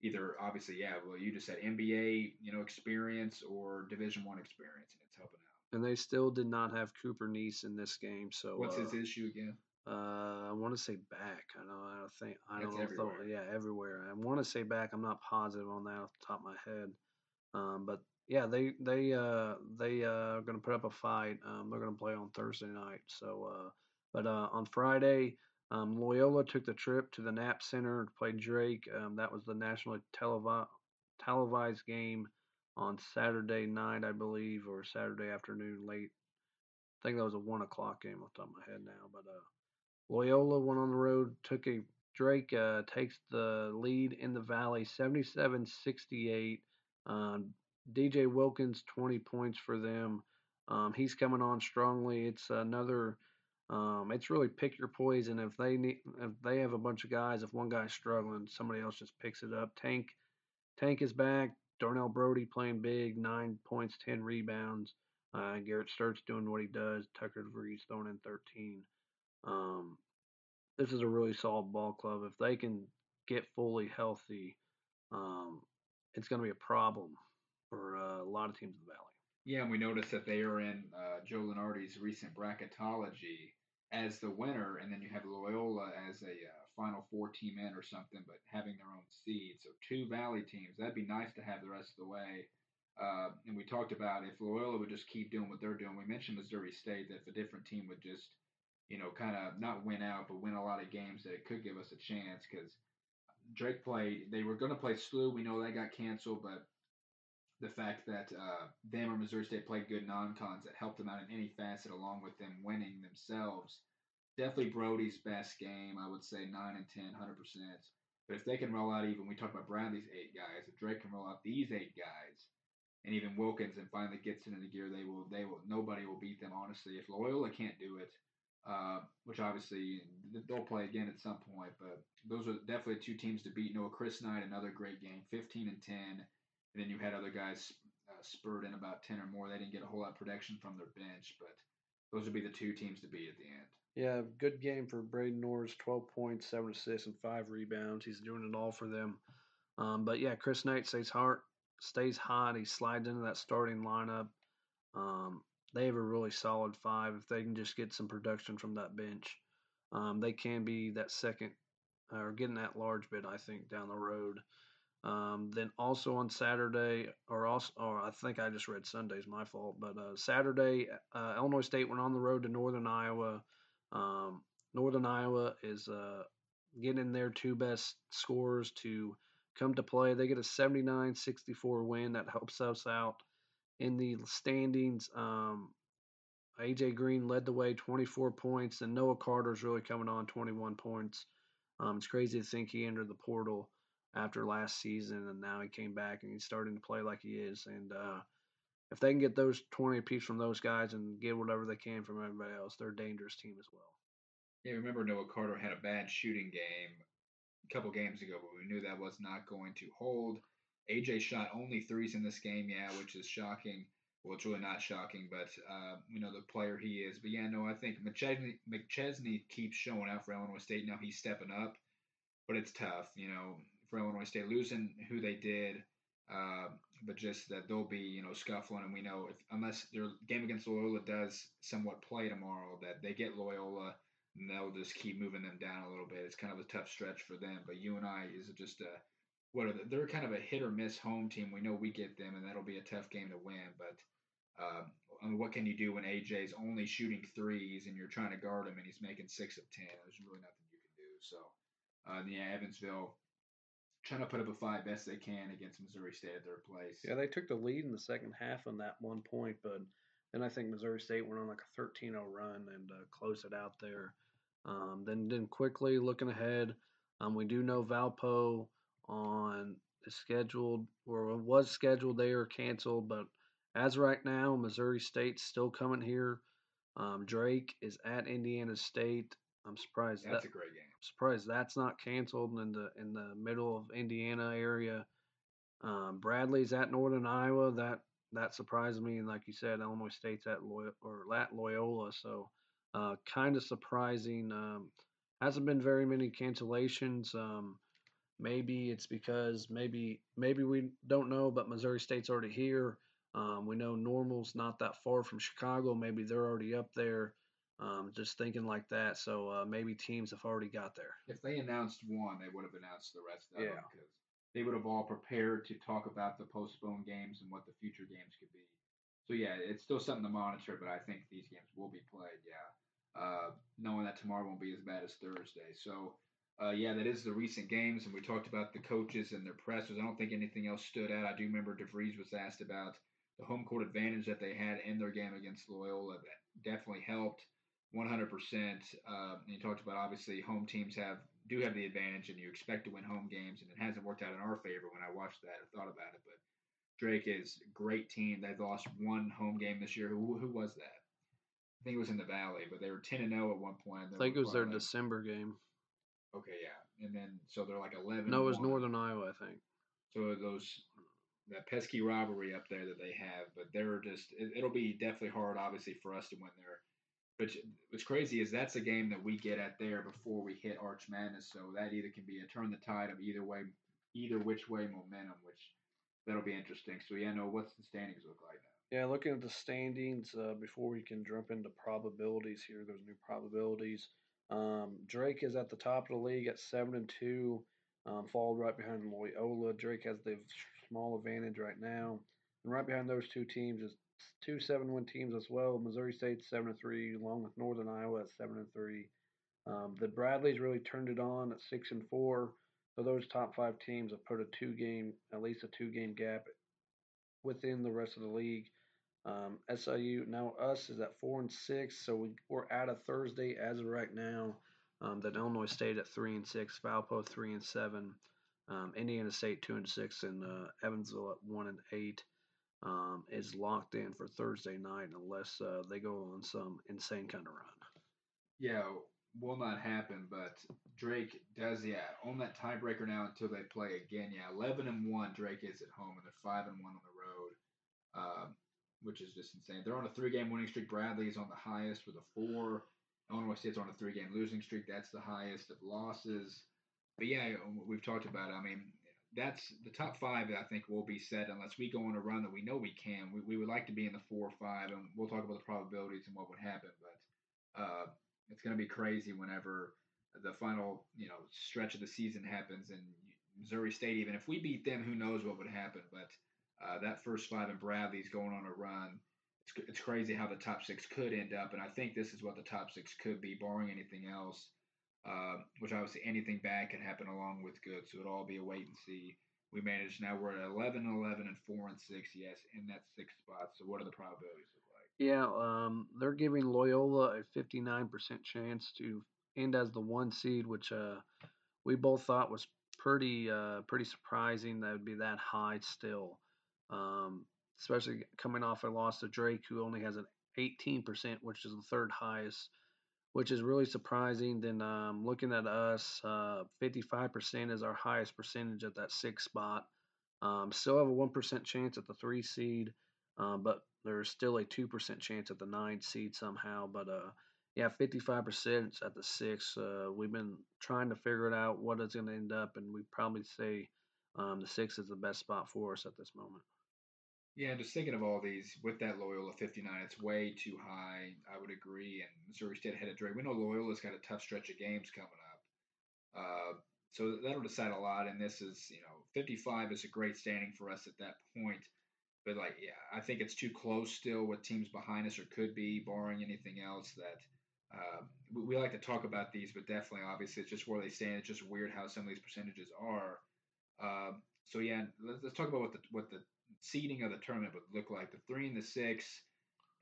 either obviously, yeah, well, you just said NBA, you know, experience or Division One experience, and it's helping out. And they still did not have Cooper Neese in this game. So what's uh, his issue again? Uh, I want to say back. I don't. I don't think. I That's don't know. everywhere. Yeah, everywhere. I want to say back. I'm not positive on that off the top of my head. Um, but yeah, they they uh they uh, are gonna put up a fight. Um, they're gonna play on Thursday night. So, uh, but uh, on Friday, um, Loyola took the trip to the Knapp Center to play Drake. Um, that was the nationally televi- televised game on Saturday night, I believe, or Saturday afternoon late. I think that was a one o'clock game off the top of my head now. But uh, Loyola went on the road, took a Drake uh, takes the lead in the Valley 77 68. Um, DJ Wilkins, 20 points for them. Um, he's coming on strongly. It's another. Um, it's really pick your poison. If they need, if they have a bunch of guys, if one guy's struggling, somebody else just picks it up. Tank, Tank is back. Darnell Brodie playing big, nine points, ten rebounds. Uh, Garrett Sturtz doing what he does. Tucker DeVries throwing in 13. Um, this is a really solid ball club. If they can get fully healthy, um, it's going to be a problem for uh, a lot of teams in the Valley. Yeah, and we noticed that they are in uh, Joe Lunardi's recent bracketology as the winner, and then you have Loyola as a uh, Final Four team in or something, but having their own seed. So two Valley teams. That'd be nice to have the rest of the way. Uh, and we talked about if Loyola would just keep doing what they're doing. We mentioned Missouri State that if a different team would just – you know, kind of not win out, but win a lot of games that it could give us a chance because Drake played. They were going to play SLU. We know that got canceled, but the fact that uh, them or Missouri State played good non-cons that helped them out in any facet, along with them winning themselves. Definitely Brodie's best game. I would say nine and 10, 100 percent. But if they can roll out even, we talked about Bradley's eight guys. If Drake can roll out these eight guys, and even Wilkins, and finally gets into the gear, they will. They will. Nobody will beat them. Honestly, if Loyola can't do it, uh, which obviously they'll play again at some point. But those are definitely two teams to beat. Noah Chris Knight, another great game, 15 and 10. And then you had other guys uh, spurred in about 10 or more. They didn't get a whole lot of production from their bench, but those would be the two teams to beat at the end. Yeah, good game for Braden Norris, 12 points, 7 assists, and 5 rebounds. He's doing it all for them. Um, but yeah, Chris Knight stays hard, stays hot. He slides into that starting lineup. Um, they have a really solid five. If they can just get some production from that bench, um, they can be that second or getting that large bit. I think down the road. Um, then also on Saturday, or also, or I think I just read Sunday's my fault, but uh, Saturday, uh, Illinois State went on the road to Northern Iowa. Um, Northern Iowa is uh, getting their two best scorers to come to play. They get a 79-64 win that helps us out in the standings. Um, AJ Green led the way, 24 points, and Noah Carter's really coming on, 21 points. Um, it's crazy to think he entered the portal after last season, and now he came back and he's starting to play like he is. And uh, if they can get those 20 apiece from those guys and get whatever they can from everybody else, they're a dangerous team as well. Yeah, remember Noah Carter had a bad shooting game a couple games ago, but we knew that was not going to hold. AJ shot only threes in this game, yeah, which is shocking. Well, it's really not shocking, but uh, you know the player he is. But yeah, no, I think McChesney, McChesney keeps showing out for Illinois State. Now he's stepping up, but it's tough, you know, for Illinois State losing who they did. Uh, but just that they'll be, you know, scuffling, and we know if unless their game against Loyola does somewhat play tomorrow, that they get Loyola, and they'll just keep moving them down a little bit. It's kind of a tough stretch for them. But you and I is just a what are they? They're kind of a hit or miss home team. We know we get them, and that'll be a tough game to win. But um, I mean, what can you do when AJ's only shooting threes and you're trying to guard him and he's making six of ten? There's really nothing you can do. So, uh, yeah, Evansville trying to put up a fight best they can against Missouri State at their place. Yeah, they took the lead in the second half on that one point, but then I think Missouri State went on like a 13-0 run and uh, closed it out there. Um, then, then quickly looking ahead, um, we do know Valpo on is scheduled or was scheduled. They are canceled, but as right now, Missouri State's still coming here. Um, Drake is at Indiana State. I'm surprised. That's that, a great game. surprised that's not canceled in the in the middle of Indiana area. Um, Bradley's at Northern Iowa. That that surprised me. And like you said, Illinois State's at Loyola or at Loyola. So uh, kind of surprising. Um, hasn't been very many cancellations. Um, maybe it's because maybe maybe we don't know, but Missouri State's already here. Um, we know Normal's not that far from Chicago. Maybe they're already up there. Um, just thinking like that. So uh, maybe teams have already got there. If they announced one, they would have announced the rest of them Yeah. because they would have all prepared to talk about the postponed games and what the future games could be. So yeah, it's still something to monitor, but I think these games will be played. Yeah, uh, knowing that tomorrow won't be as bad as Thursday. So uh, yeah, that is the recent games, and we talked about the coaches and their pressers. I don't think anything else stood out. I do remember DeVries was asked about the home court advantage that they had in their game against Loyola. That definitely helped. 100%. Uh, and you talked about obviously home teams have do have the advantage, and you expect to win home games, and it hasn't worked out in our favor when I watched that or thought about it. But Drake is a great team. They've lost one home game this year. Who, who was that? I think it was in the Valley, but they were 10 and 0 at one point. I think it was their December. December game. Okay, yeah, and then so they're like 11. No, it was. Northern Iowa, I think. So those that pesky rivalry up there that they have, but they're just it, it'll be definitely hard, obviously, for us to win there. But what's crazy is that's a game that we get at there before we hit Arch Madness, so that either can be a turn the tide of either way, either which way momentum, which that'll be interesting. So yeah, no, what's the standings look like now? Yeah, looking at the standings uh, before we can jump into probabilities here. There's new probabilities. Um, Drake is at the top of the league at seven and two, um, followed right behind Loyola. Drake has the small advantage right now, and right behind those two teams is two seven win teams as well. Missouri State seven and three, along with Northern Iowa at seven and three. Um, the Bradleys really turned it on at six and four. So those top five teams have put a two game, at least a two game gap within the rest of the league. Um, SIU now us is at four and six, so we, we're out of Thursday as of right now. Um, Illinois State at three and six, Valpo three and seven, um, Indiana State two and six, and uh, Evansville at one and eight. Um, is locked in for Thursday night unless uh, they go on some insane kind of run. Yeah, will not happen. But Drake does, yeah, own that tiebreaker now until they play again. Yeah, eleven and one. Drake is at home, and they're five and one on the road, um, which is just insane. They're on a three-game winning streak. Bradley is on the highest with a four. Illinois State's on a three-game losing streak. That's the highest of losses. But yeah, we've talked about it. I mean, that's the top five. I think will be set unless we go on a run that we know we can. We, we would like to be in the four or five, and we'll talk about the probabilities and what would happen. But uh, it's going to be crazy whenever the final you know stretch of the season happens and Missouri State. Even if we beat them, who knows what would happen? But uh, that first five and Bradley's going on a run. It's, it's crazy how the top six could end up, and I think this is what the top six could be, barring anything else. Uh, which obviously anything bad can happen along with good, so it'll all be a wait and see. We managed now we're at 11 11 and 4 and 6, yes, in that sixth spot. So what are the probabilities look like? Yeah, um, they're giving Loyola a 59% chance to end as the one seed, which uh, we both thought was pretty uh, pretty surprising that would be that high still. Um, especially coming off a loss to Drake, who only has an 18%, which is the third highest, which is really surprising. Then um, looking at us, uh, 55% is our highest percentage at that sixth spot. Um, still have a 1% chance at the three seed, um, but there's still a 2% chance at the nine seed somehow. But uh, yeah, 55% at the six. Uh, we've been trying to figure it out what it's going to end up, and we probably say um, the six is the best spot for us at this moment. Yeah, just thinking of all these with that Loyola 59, it's way too high. I would agree. And Missouri State ahead of Drake. We know Loyola's got a tough stretch of games coming up. Uh, so that'll decide a lot. And this is, you know, 55 is a great standing for us at that point. But like, yeah, I think it's too close still with teams behind us, or could be, barring anything else. That uh, we, we, like to talk about these, but definitely, obviously, it's just where they stand. It's just weird how some of these percentages are. Uh, so yeah, let's, let's talk about what the what the seeding of the tournament would look like. The three and the six,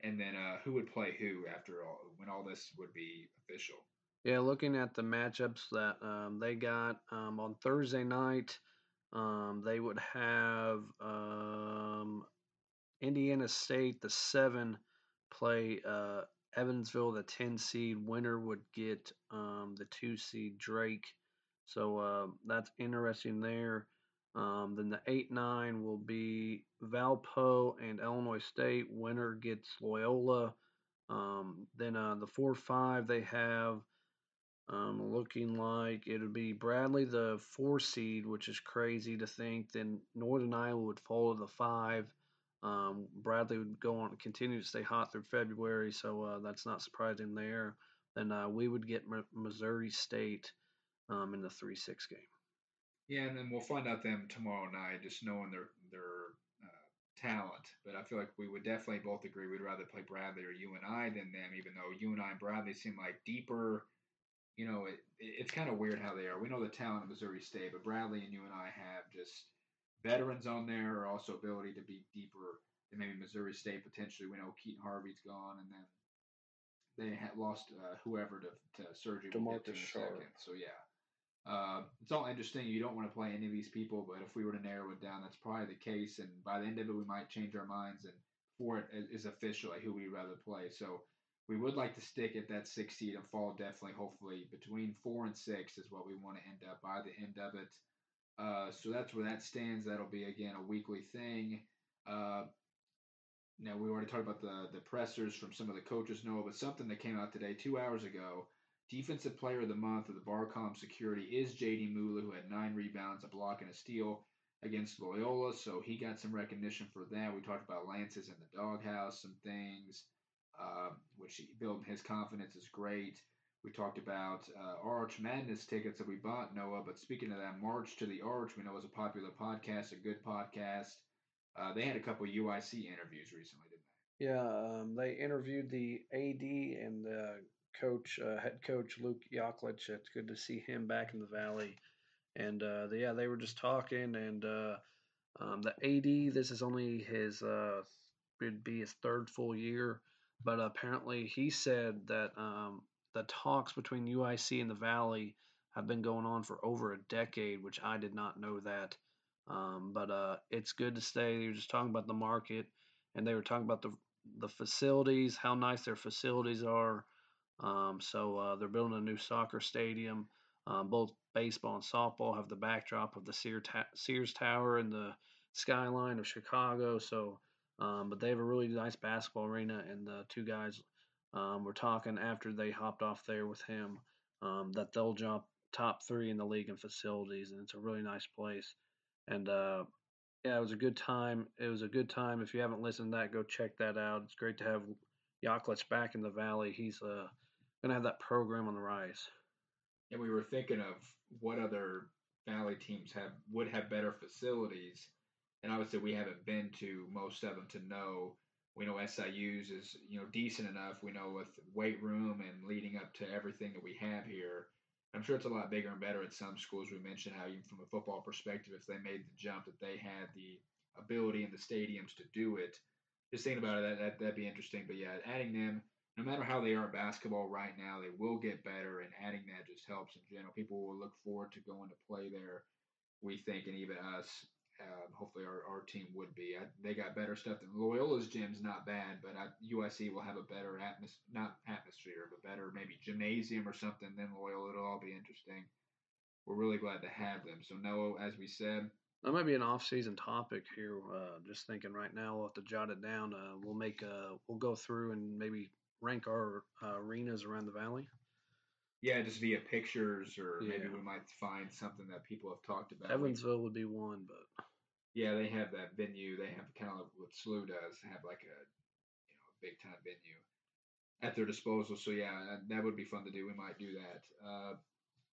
and then uh, who would play who after all when all this would be official. Yeah, looking at the matchups that um, they got um, on Thursday night, um, they would have um, Indiana State, the seven, play uh, Evansville, the 10 seed. Winner would get um, the two seed Drake. So uh, that's interesting there. Um, then the 8 9 will be Valpo and Illinois State. Winner gets Loyola. Um, then uh, the 4 5, they have um, looking like it would be Bradley, the four seed, which is crazy to think. Then Northern Iowa would follow the five. Um, Bradley would go on continue to stay hot through February, so uh, that's not surprising there. Then uh, we would get M- Missouri State um, in the three six game. Yeah, and then we'll find out them tomorrow night, just knowing their their uh, talent. But I feel like we would definitely both agree we'd rather play Bradley or you and I than them, even though you and I and Bradley seem like deeper you know, it, it's kind of weird how they are. We know the talent of Missouri State, but Bradley and you and I have just veterans on there, or also ability to be deeper than maybe Missouri State potentially. We know Keaton Hervey's gone, and then they had lost uh, whoever to, to surgery. Demarcus Sharp. So yeah, uh, it's all interesting. You don't want to play any of these people, but if we were to narrow it down, that's probably the case. And by the end of it, we might change our minds and for it is official, like who we'd rather play. So we would like to stick at that six seed and fall definitely, hopefully, between four and six is what we want to end up by the end of it. Uh, so that's where that stands. That'll be again a weekly thing. Uh, now we already talked about the the pressers from some of the coaches, Noah, but something that came out today, two hours ago. Defensive Player of the Month of the Barcom Security is J.D. Muila, who had nine rebounds, a block, and a steal against Loyola. So he got some recognition for that. We talked about Lance's in the Dawg House, some things uh, which building his confidence is great. We talked about uh, Arch Madness tickets that we bought, Noah. But speaking of that, March to the Arch, we know is a popular podcast, a good podcast. Uh, they had a couple UIC interviews recently, didn't they? Yeah, um, they interviewed the AD and the coach, uh, head coach Luke Yaklich. It's good to see him back in the Valley. And uh, yeah, they were just talking, and uh, um, the AD. This is only his uh, would be his third full year but apparently he said that um, the talks between UIC and the Valley have been going on for over a decade, which I did not know that. Um, but uh, it's good to stay. They were just talking about the market, and they were talking about the the facilities, how nice their facilities are. Um, so uh, they're building a new soccer stadium. Um, both baseball and softball have the backdrop of the Sears Tower and the skyline of Chicago. So um, but they have a really nice basketball arena, and the two guys um, were talking after they hopped off there with him um, that they'll jump top three in the league in facilities, and it's a really nice place. And uh, yeah, it was a good time. It was a good time. If you haven't listened to that, go check that out. It's great to have Yaklich back in the valley. He's uh, gonna have that program on the rise. And we were thinking of what other valley teams have would have better facilities and obviously we haven't been to most of them to know. We know SIU's is you know decent enough. We know with weight room and leading up to everything that we have here. I'm sure it's a lot bigger and better at some schools. We mentioned how even from a football perspective, if they made the jump, that they had the ability in the stadiums to do it. Just thinking about it, that, that that'd be interesting. But yeah, adding them, no matter how they are at basketball right now, they will get better, and adding that just helps in general. People will look forward to going to play there. We think, and even us um, hopefully, our, our team would be. I, they got better stuff than Loyola's gym's not bad, but I, USC will have a better atmos not atmosphere, but better maybe gymnasium or something than Loyola. It'll all be interesting. We're really glad to have them. So Noah, as we said, that might be an off-season topic here. Uh, just thinking right now, we'll have to jot it down. Uh, we'll make a, we'll go through and maybe rank our uh, arenas around the valley. Yeah, just via pictures, or yeah. maybe we might find something that people have talked about. Evansville would be one, but yeah, they have that venue. They have kind of like what SLU does, have like a you know big time venue at their disposal. So yeah, that would be fun to do. We might do that. Uh,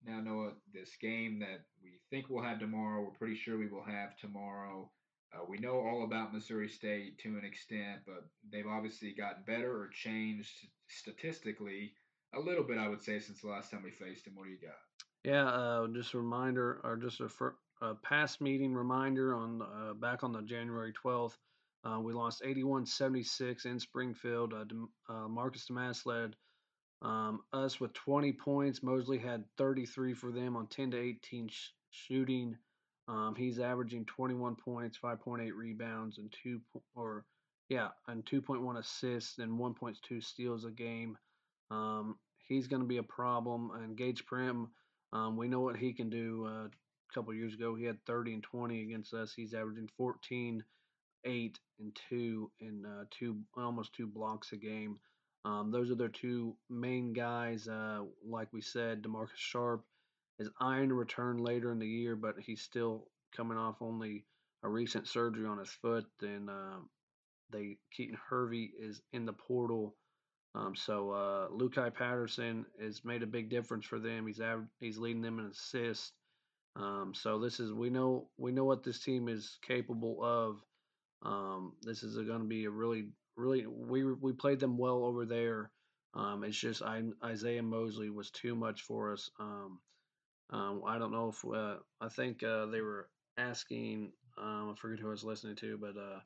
now, Noah, this game that we think we'll have tomorrow, we're pretty sure we will have tomorrow. Uh, we know all about Missouri State to an extent, but they've obviously gotten better or changed statistically a little bit, I would say, since the last time we faced them. What do you got? Yeah, uh, just a reminder, or just a, fir- a past meeting reminder on uh, back on the January 12th. Uh, we lost 81-76 in Springfield. Uh, uh, Marcus Domask led um, us with 20 points. Mosley had 33 for them on 10 to 18 sh- shooting. Um, he's averaging 21 points, 5.8 rebounds, and two or yeah, and 2.1 assists and 1.2 steals a game. Um, he's going to be a problem. And Gaige Prim, um, we know what he can do. Uh, a couple years ago, he had 30 and 20 against us. He's averaging 14, 8, and 2, and uh, two almost two blocks a game. Um, those are their two main guys. Uh, like we said, Demarcus Sharp is eyeing to return later in the year, but he's still coming off only a recent surgery on his foot. And uh, they Keaton Hervey is in the portal. Um, so uh, Lukai Patterson has made a big difference for them. He's av- he's leading them in assists. Um, so this is we know we know what this team is capable of. Um, this is going to be a really really we we played them well over there. Um, it's just I, Isaiah Mosley was too much for us. Um, um, I don't know if uh, I think uh, they were asking. Um, I forget who I was listening to, but uh,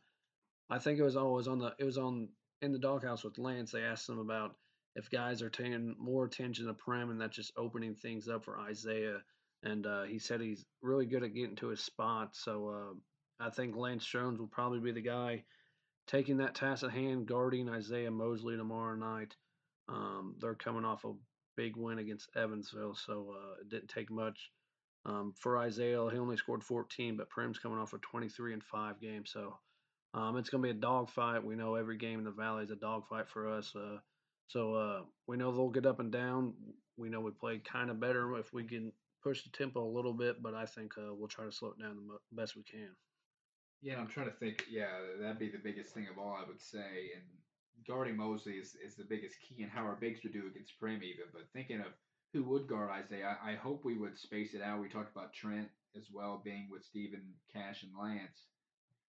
I think it was always on the it was on in the Dawg House with Lance. They asked him about if guys are paying more attention to Prim and that's just opening things up for Isaiah. And uh, he said he's really good at getting to his spot. So uh, I think Lance Jones will probably be the guy taking that task at hand, guarding Isaiah Mosley tomorrow night. Um, they're coming off a big win against Evansville, so uh, it didn't take much. Um, for Isaiah, he only scored 14, but Prim's coming off a 23 and 5 game. So um, it's going to be a dogfight. We know every game in the Valley is a dogfight for us. Uh, so uh, we know they'll get up and down. We know we play kind of better if we can push the tempo a little bit, but I think uh, we'll try to slow it down the best we can. Yeah, I'm trying to think. Yeah, that'd be the biggest thing of all, I would say. And guarding Mosley is, is the biggest key in how our bigs would do against Prim, even. But thinking of who would guard Isaiah, I, I hope we would space it out. We talked about Trent as well being with Stephen, Cash, and Lance.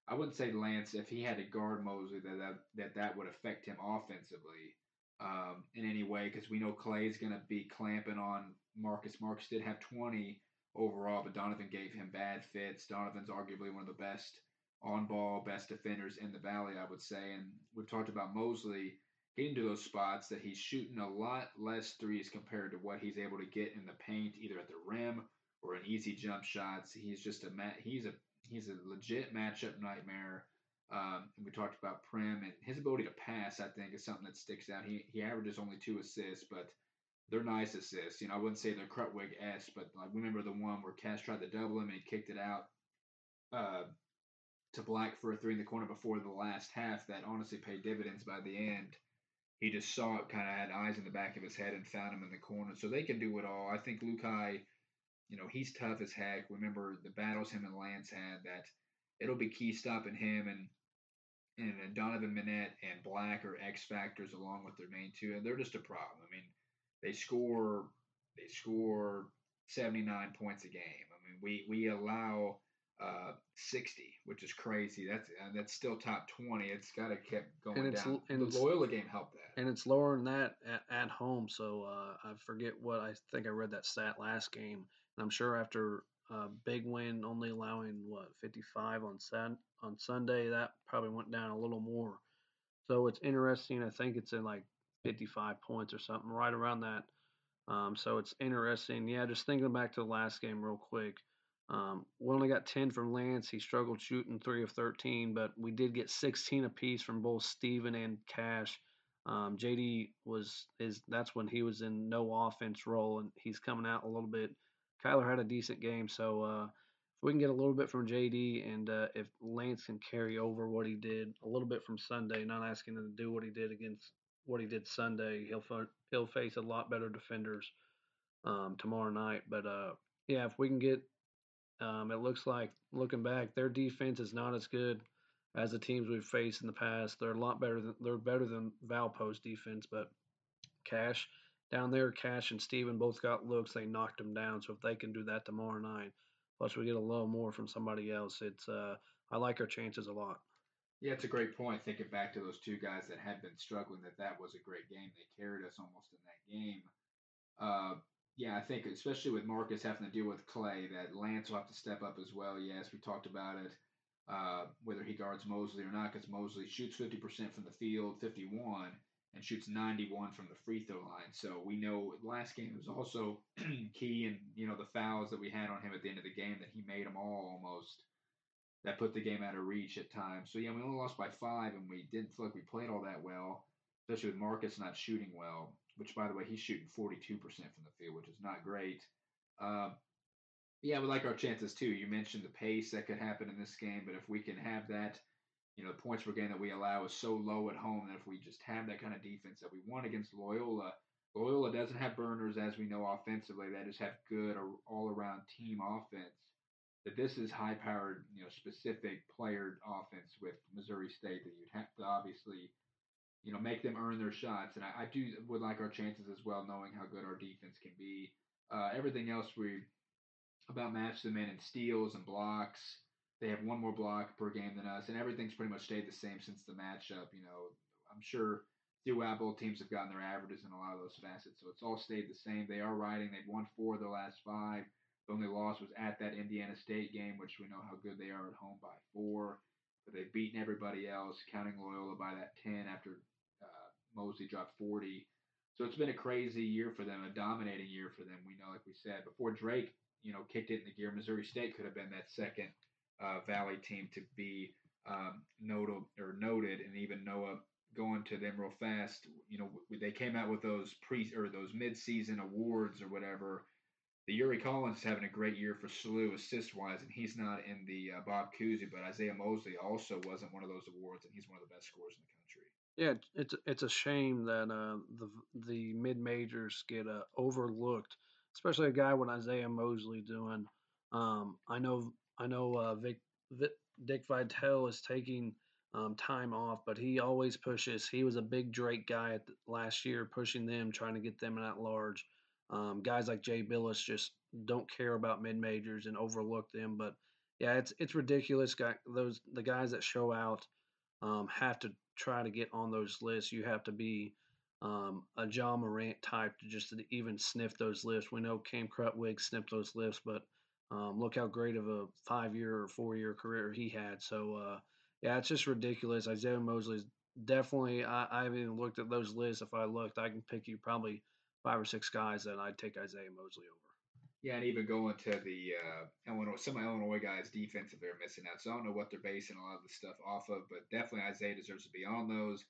I wouldn't say Lance if he had to guard Mosley that that that, that would affect him offensively um, in any way because we know Clay's going to be clamping on Marcus. Marcus did have 20 overall, but Donovan gave him bad fits. Donovan's arguably one of the best on ball, best defenders in the Valley, I would say. And we've talked about Mosley getting to those spots that he's shooting a lot less threes compared to what he's able to get in the paint, either at the rim or in easy jump shots. He's just a he's a he's a legit matchup nightmare. Um, and we talked about Prim and his ability to pass. I think is something that sticks out. He he averages only two assists, but they're nice assists. You know, I wouldn't say they're Krutwig s, but like remember the one where Cash tried to double him and he kicked it out uh, to Black for a three in the corner before the last half. That honestly paid dividends by the end. He just saw it, kind of had eyes in the back of his head, and found him in the corner. So they can do it all. I think Lukai you know, he's tough as heck. Remember the battles him and Lance had that it'll be key stopping him and and, Donovan Minette and Black are X factors along with their main two, and they're just a problem. I mean, they score they score 79 points a game. I mean, we we allow uh, 60, which is crazy. That's uh, that's still top 20. It's got to keep going and it's, down. And the Loyola game helped that, and it's lower than that at, at home. So uh, I forget what I think I read that stat last game. And I'm sure after a big win, only allowing what 55 on sun on Sunday, that probably went down a little more. So it's interesting. I think it's in like 55 points or something, right around that. Um, so it's interesting. Yeah, just thinking back to the last game real quick. Um, we only got 10 from Lance. He struggled shooting three of 13, but we did get 16 apiece from both Steven and Cash. Um, JD was is that's when he was in no offense role, and he's coming out a little bit Kyler had a decent game, so uh, if we can get a little bit from JD and uh, if Lance can carry over what he did a little bit from Sunday, not asking him to do what he did against what he did Sunday, he'll he'll face a lot better defenders um, tomorrow night. But uh, yeah, if we can get, um, it looks like looking back, their defense is not as good as the teams we've faced in the past. They're a lot better than they're better than Valpo's defense, but Cash down there, Cash and Steven both got looks. They knocked them down. So if they can do that tomorrow night, plus we get a little more from somebody else, it's uh, I like our chances a lot. Yeah, it's a great point. Thinking back to those two guys that had been struggling, that that was a great game. They carried us almost in that game. Uh, yeah, I think especially with Marcus having to deal with Clay, that Lance will have to step up as well. Yes, we talked about it. Uh, whether he guards Mosley or not, because Mosley shoots 50% from the field, 51, and shoots 91 from the free throw line. So we know last game was also key, and you know the fouls that we had on him at the end of the game that he made them all almost. That put the game out of reach at times. So yeah, we only lost by five, and we didn't feel like we played all that well, especially with Marcus not shooting well. Which, by the way, he's shooting 42% from the field, which is not great. Uh, yeah, we like our chances too. You mentioned the pace that could happen in this game, but if we can have that you know, the points per game that we allow is so low at home that if we just have that kind of defense that we won against Loyola, Loyola doesn't have burners, as we know, offensively. They just have good all around team offense. That this is high powered, you know, specific player offense with Missouri State that you'd have to obviously, you know, make them earn their shots. And I, I do would like our chances as well, knowing how good our defense can be. Uh, everything else we about match them in in steals and blocks they have one more block per game than us, and everything's pretty much stayed the same since the matchup. You know, I'm sure throughout both teams have gotten their averages in a lot of those facets, so it's all stayed the same. They are riding. They've won four of their last five. The only loss was at that Indiana State game, which we know how good they are at home by four. But they've beaten everybody else, counting Loyola by that 10 after Mosley dropped 40. So it's been a crazy year for them, a dominating year for them. We know, like we said, before Drake, you know, kicked it in the gear, Missouri State could have been that second uh, Valley team to be um, noted or noted, and even Noah going to them real fast. You know, they came out with those pre or those mid-season awards or whatever. The Yuri Collins is having a great year for SLU assist wise, and he's not in the uh, Bob Cousy, but Isaiah Mosley also wasn't one of those awards, and he's one of the best scorers in the country. Yeah, it's it's a shame that uh, the the mid majors get uh, overlooked, especially a guy with Isaiah Mosley doing. Um, I know I know uh, Vic, Vic, Dick Vitale is taking um, time off, but he always pushes. He was a big Drake guy the, last year, pushing them, trying to get them at large. Um, guys like Jay Bilas just don't care about mid majors and overlook them. But yeah, it's it's ridiculous. Those the guys that show out um, have to try to get on those lists. You have to be um, a John Morant type to just to even sniff those lists. We know Cam Krutwig sniffed those lists, but um, look how great of a five year or four year career he had. So, uh, yeah, it's just ridiculous. Isaiah Mosley's definitely, I, I haven't even looked at those lists. If I looked, I can pick you probably five or six guys that I'd take Isaiah Mosley over. Yeah, and even going to the uh, Illinois, some of Illinois guys' defensive, they're missing out. So I don't know what they're basing a lot of the stuff off of, but definitely Isaiah deserves to be on those.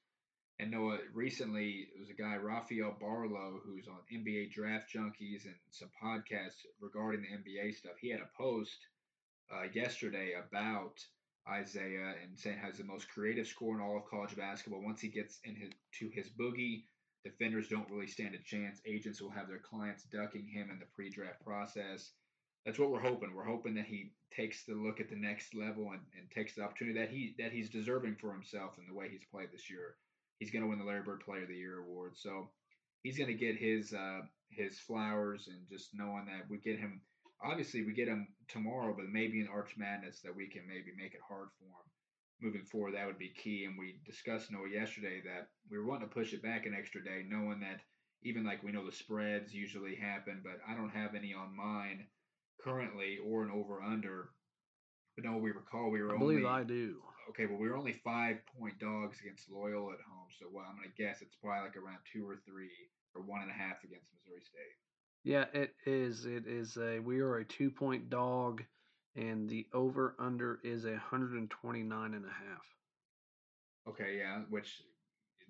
And Noah, recently it was a guy, Rafael Barlow, who's on NBA Draft Junkies and some podcasts regarding the NBA stuff. He had a post uh, yesterday about Isaiah and saying has the most creative score in all of college basketball. Once he gets in his to his boogie, defenders don't really stand a chance. Agents will have their clients ducking him in the pre-draft process. That's what we're hoping. We're hoping that he takes the look at the next level and, and takes the opportunity that he that he's deserving for himself in the way he's played this year he's going to win the Larry Bird Player of the Year award. So he's going to get his uh, his flowers, and just knowing that we get him. Obviously, we get him tomorrow, but maybe in Arch Madness that we can maybe make it hard for him moving forward. That would be key. And we discussed Noah yesterday that we were wanting to push it back an extra day, knowing that even like we know the spreads usually happen, but I don't have any on mine currently or an over under. But no, we recall we were I only. believe I do okay, well, we were only five point dogs against Loyola at home. So, well, I'm going to guess it's probably like around two or three or one and a half against Missouri State. Yeah, it is. It is a, we are a two point dog, and the over under is a 129 and a half. Okay, yeah, which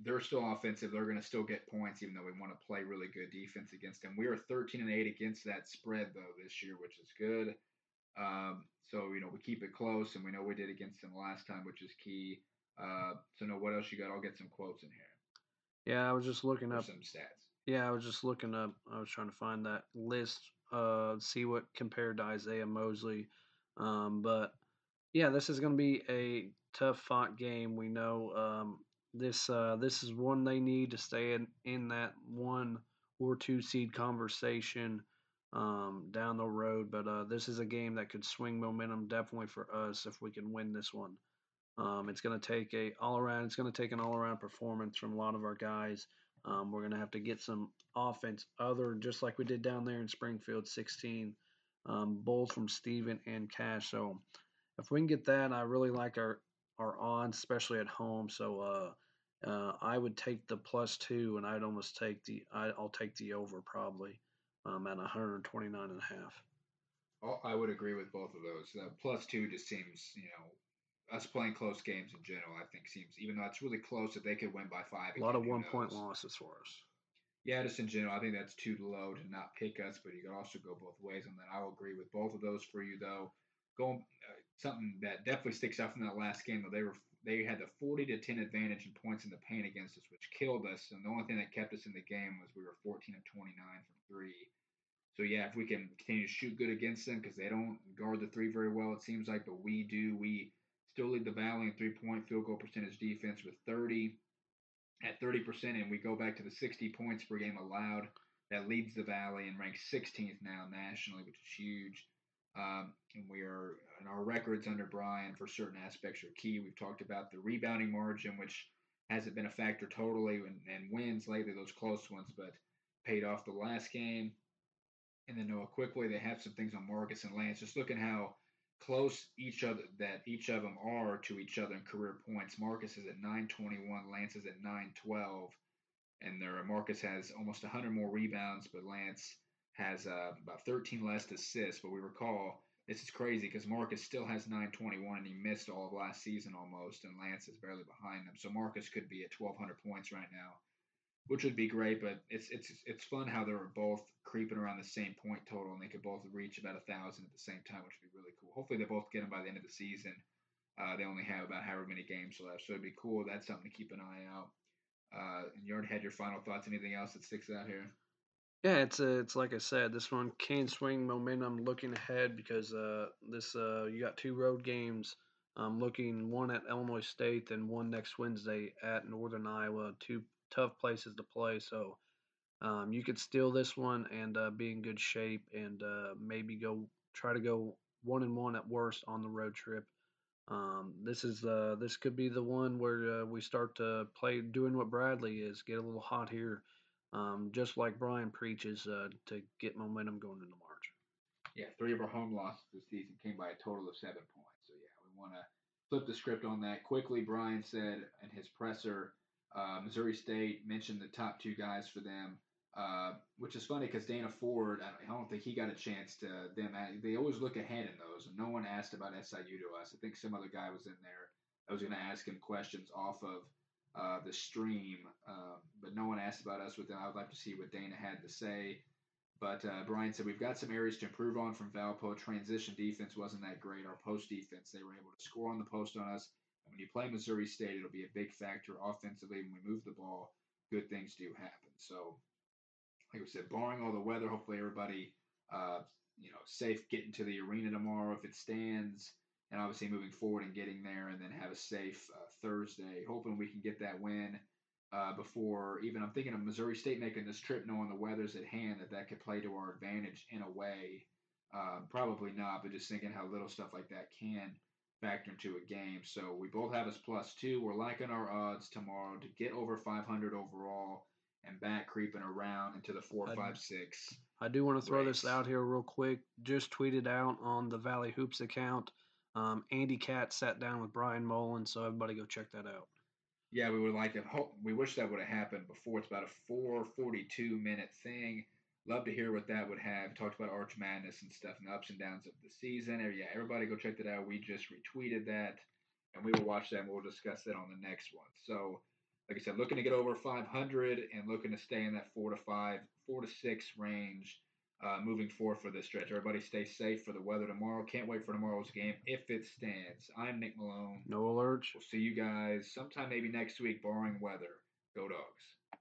they're still offensive. They're going to still get points, even though we want to play really good defense against them. We are 13 and 8 against that spread, though, this year, which is good. Um, so you know we keep it close, and we know we did against them last time, which is key. Uh, so know what else you got? I'll get some quotes in here. Yeah, I was just looking up some stats. Yeah, I was just looking up. I was trying to find that list, uh, see what compared to Isaiah Mosley. Um, but yeah, this is going to be a tough fought game. We know um, this. Uh, this is one they need to stay in in that one or two seed conversation um, down the road. But uh, this is a game that could swing momentum definitely for us if we can win this one. Um, it's going to take a all around. It's going to take an all around performance from a lot of our guys. Um, we're going to have to get some offense, other just like we did down there in Springfield 16, um, both from Steven and Cash. So if we can get that, I really like our our odds, especially at home. So uh, uh, I would take the plus two, and I'd almost take the I, will take the over probably um, at 129 and a half. Oh, I would agree with both of those. Uh, plus two just seems, you know, us playing close games in general. I think seems even though it's really close, that they could win by five. A lot of one point losses for us. Yeah, just in general, I think that's too low to not pick us, but you could also go both ways on that. I will agree with both of those for you, though. Going uh, something that definitely sticks out from that last game, though they were they had the 40 to 10 advantage in points in the paint against us, which killed us. And the only thing that kept us in the game was we were 14 of 29 from three. So yeah, if we can continue to shoot good against them, because they don't guard the three very well, it seems like, but we do. We still lead the Valley in three-point field goal percentage defense with 30 at 30%, and we go back to the 60 points per game allowed. That leads the Valley and ranks 16th now nationally, which is huge. Um, and we are, and our records under Bryan for certain aspects are key. We've talked about the rebounding margin, which hasn't been a factor totally, and, and wins lately, those close ones, but paid off the last game. And then Noah quickly, they have some things on Marcus and Lance. Just looking how close each other that each of them are to each other in career points. Marcus is at 921, Lance is at 912, and there Marcus has almost 100 more rebounds, but Lance has uh, about 13 less assists. But we recall this is crazy because Marcus still has 921 and he missed all of last season almost, and Lance is barely behind him. So Marcus could be at 1,200 points right now which would be great. But it's it's it's fun how they're both creeping around the same point total, and they could both reach about a thousand at the same time, which would be really cool. Hopefully, they both get them by the end of the season. Uh, they only have about however many games left, so it'd be cool. That's something to keep an eye out. Uh, and you already had your final thoughts. Anything else that sticks out here? Yeah, it's a, it's like I said, this one can swing momentum looking ahead because uh, this uh, you got two road games. Um, looking one at Illinois State, then one next Wednesday at Northern Iowa. Two tough places to play. So um, you could steal this one and uh, be in good shape, and uh, maybe go try to go one and one at worst on the road trip. Um, this is uh, this could be the one where uh, we start to play doing what Bradley is, get a little hot here, um, just like Bryan preaches uh, to get momentum going into March. Yeah, three of our home losses this season came by a total of seven points. So yeah, we want to flip the script on that quickly. Bryan said in his presser uh, Missouri State mentioned the top two guys for them, uh, which is funny because Dana Ford, I don't think he got a chance to them. They always look ahead in those, and no one asked about SIU to us. I think some other guy was in there. I was going to ask him questions off of uh, the stream, um, but no one asked about us with them. I would like to see what Dana had to say. But uh, Bryan said we've got some areas to improve on from Valpo. Transition defense wasn't that great. Our post defense, they were able to score on the post on us when you play Missouri State, it'll be a big factor offensively. When we move the ball, good things do happen. So, like I said, barring all the weather, hopefully everybody, uh, you know, safe getting to the arena tomorrow if it stands, and obviously moving forward and getting there, and then have a safe uh, Thursday. Hoping we can get that win uh, before even I'm thinking of Missouri State making this trip, knowing the weather's at hand, that that could play to our advantage in a way. Uh, probably not, but just thinking how little stuff like that can factor into a game. So we both have us plus two. We're liking our odds tomorrow to get over 500 overall and back creeping around into the four, I, five, six. I do want to throw race. this out here real quick. Just tweeted out on the Valley Hoops account. Um, Andy Katz sat down with Bryan Mullins, so everybody go check that out. Yeah, we would like to hope. We wish that would have happened before. It's about a 4:42 minute thing. Love to hear what that would have. Talked about Arch Madness and stuff and the ups and downs of the season. Yeah, everybody go check that out. We just retweeted that, and we will watch that and we'll discuss that on the next one. So, like I said, looking to get over 500 and looking to stay in that four to five, four to six range uh, moving forward for this stretch. Everybody stay safe for the weather tomorrow. Can't wait for tomorrow's game if it stands. I'm Nick Malone. No alerts. We'll see you guys sometime maybe next week, barring weather. Go dogs.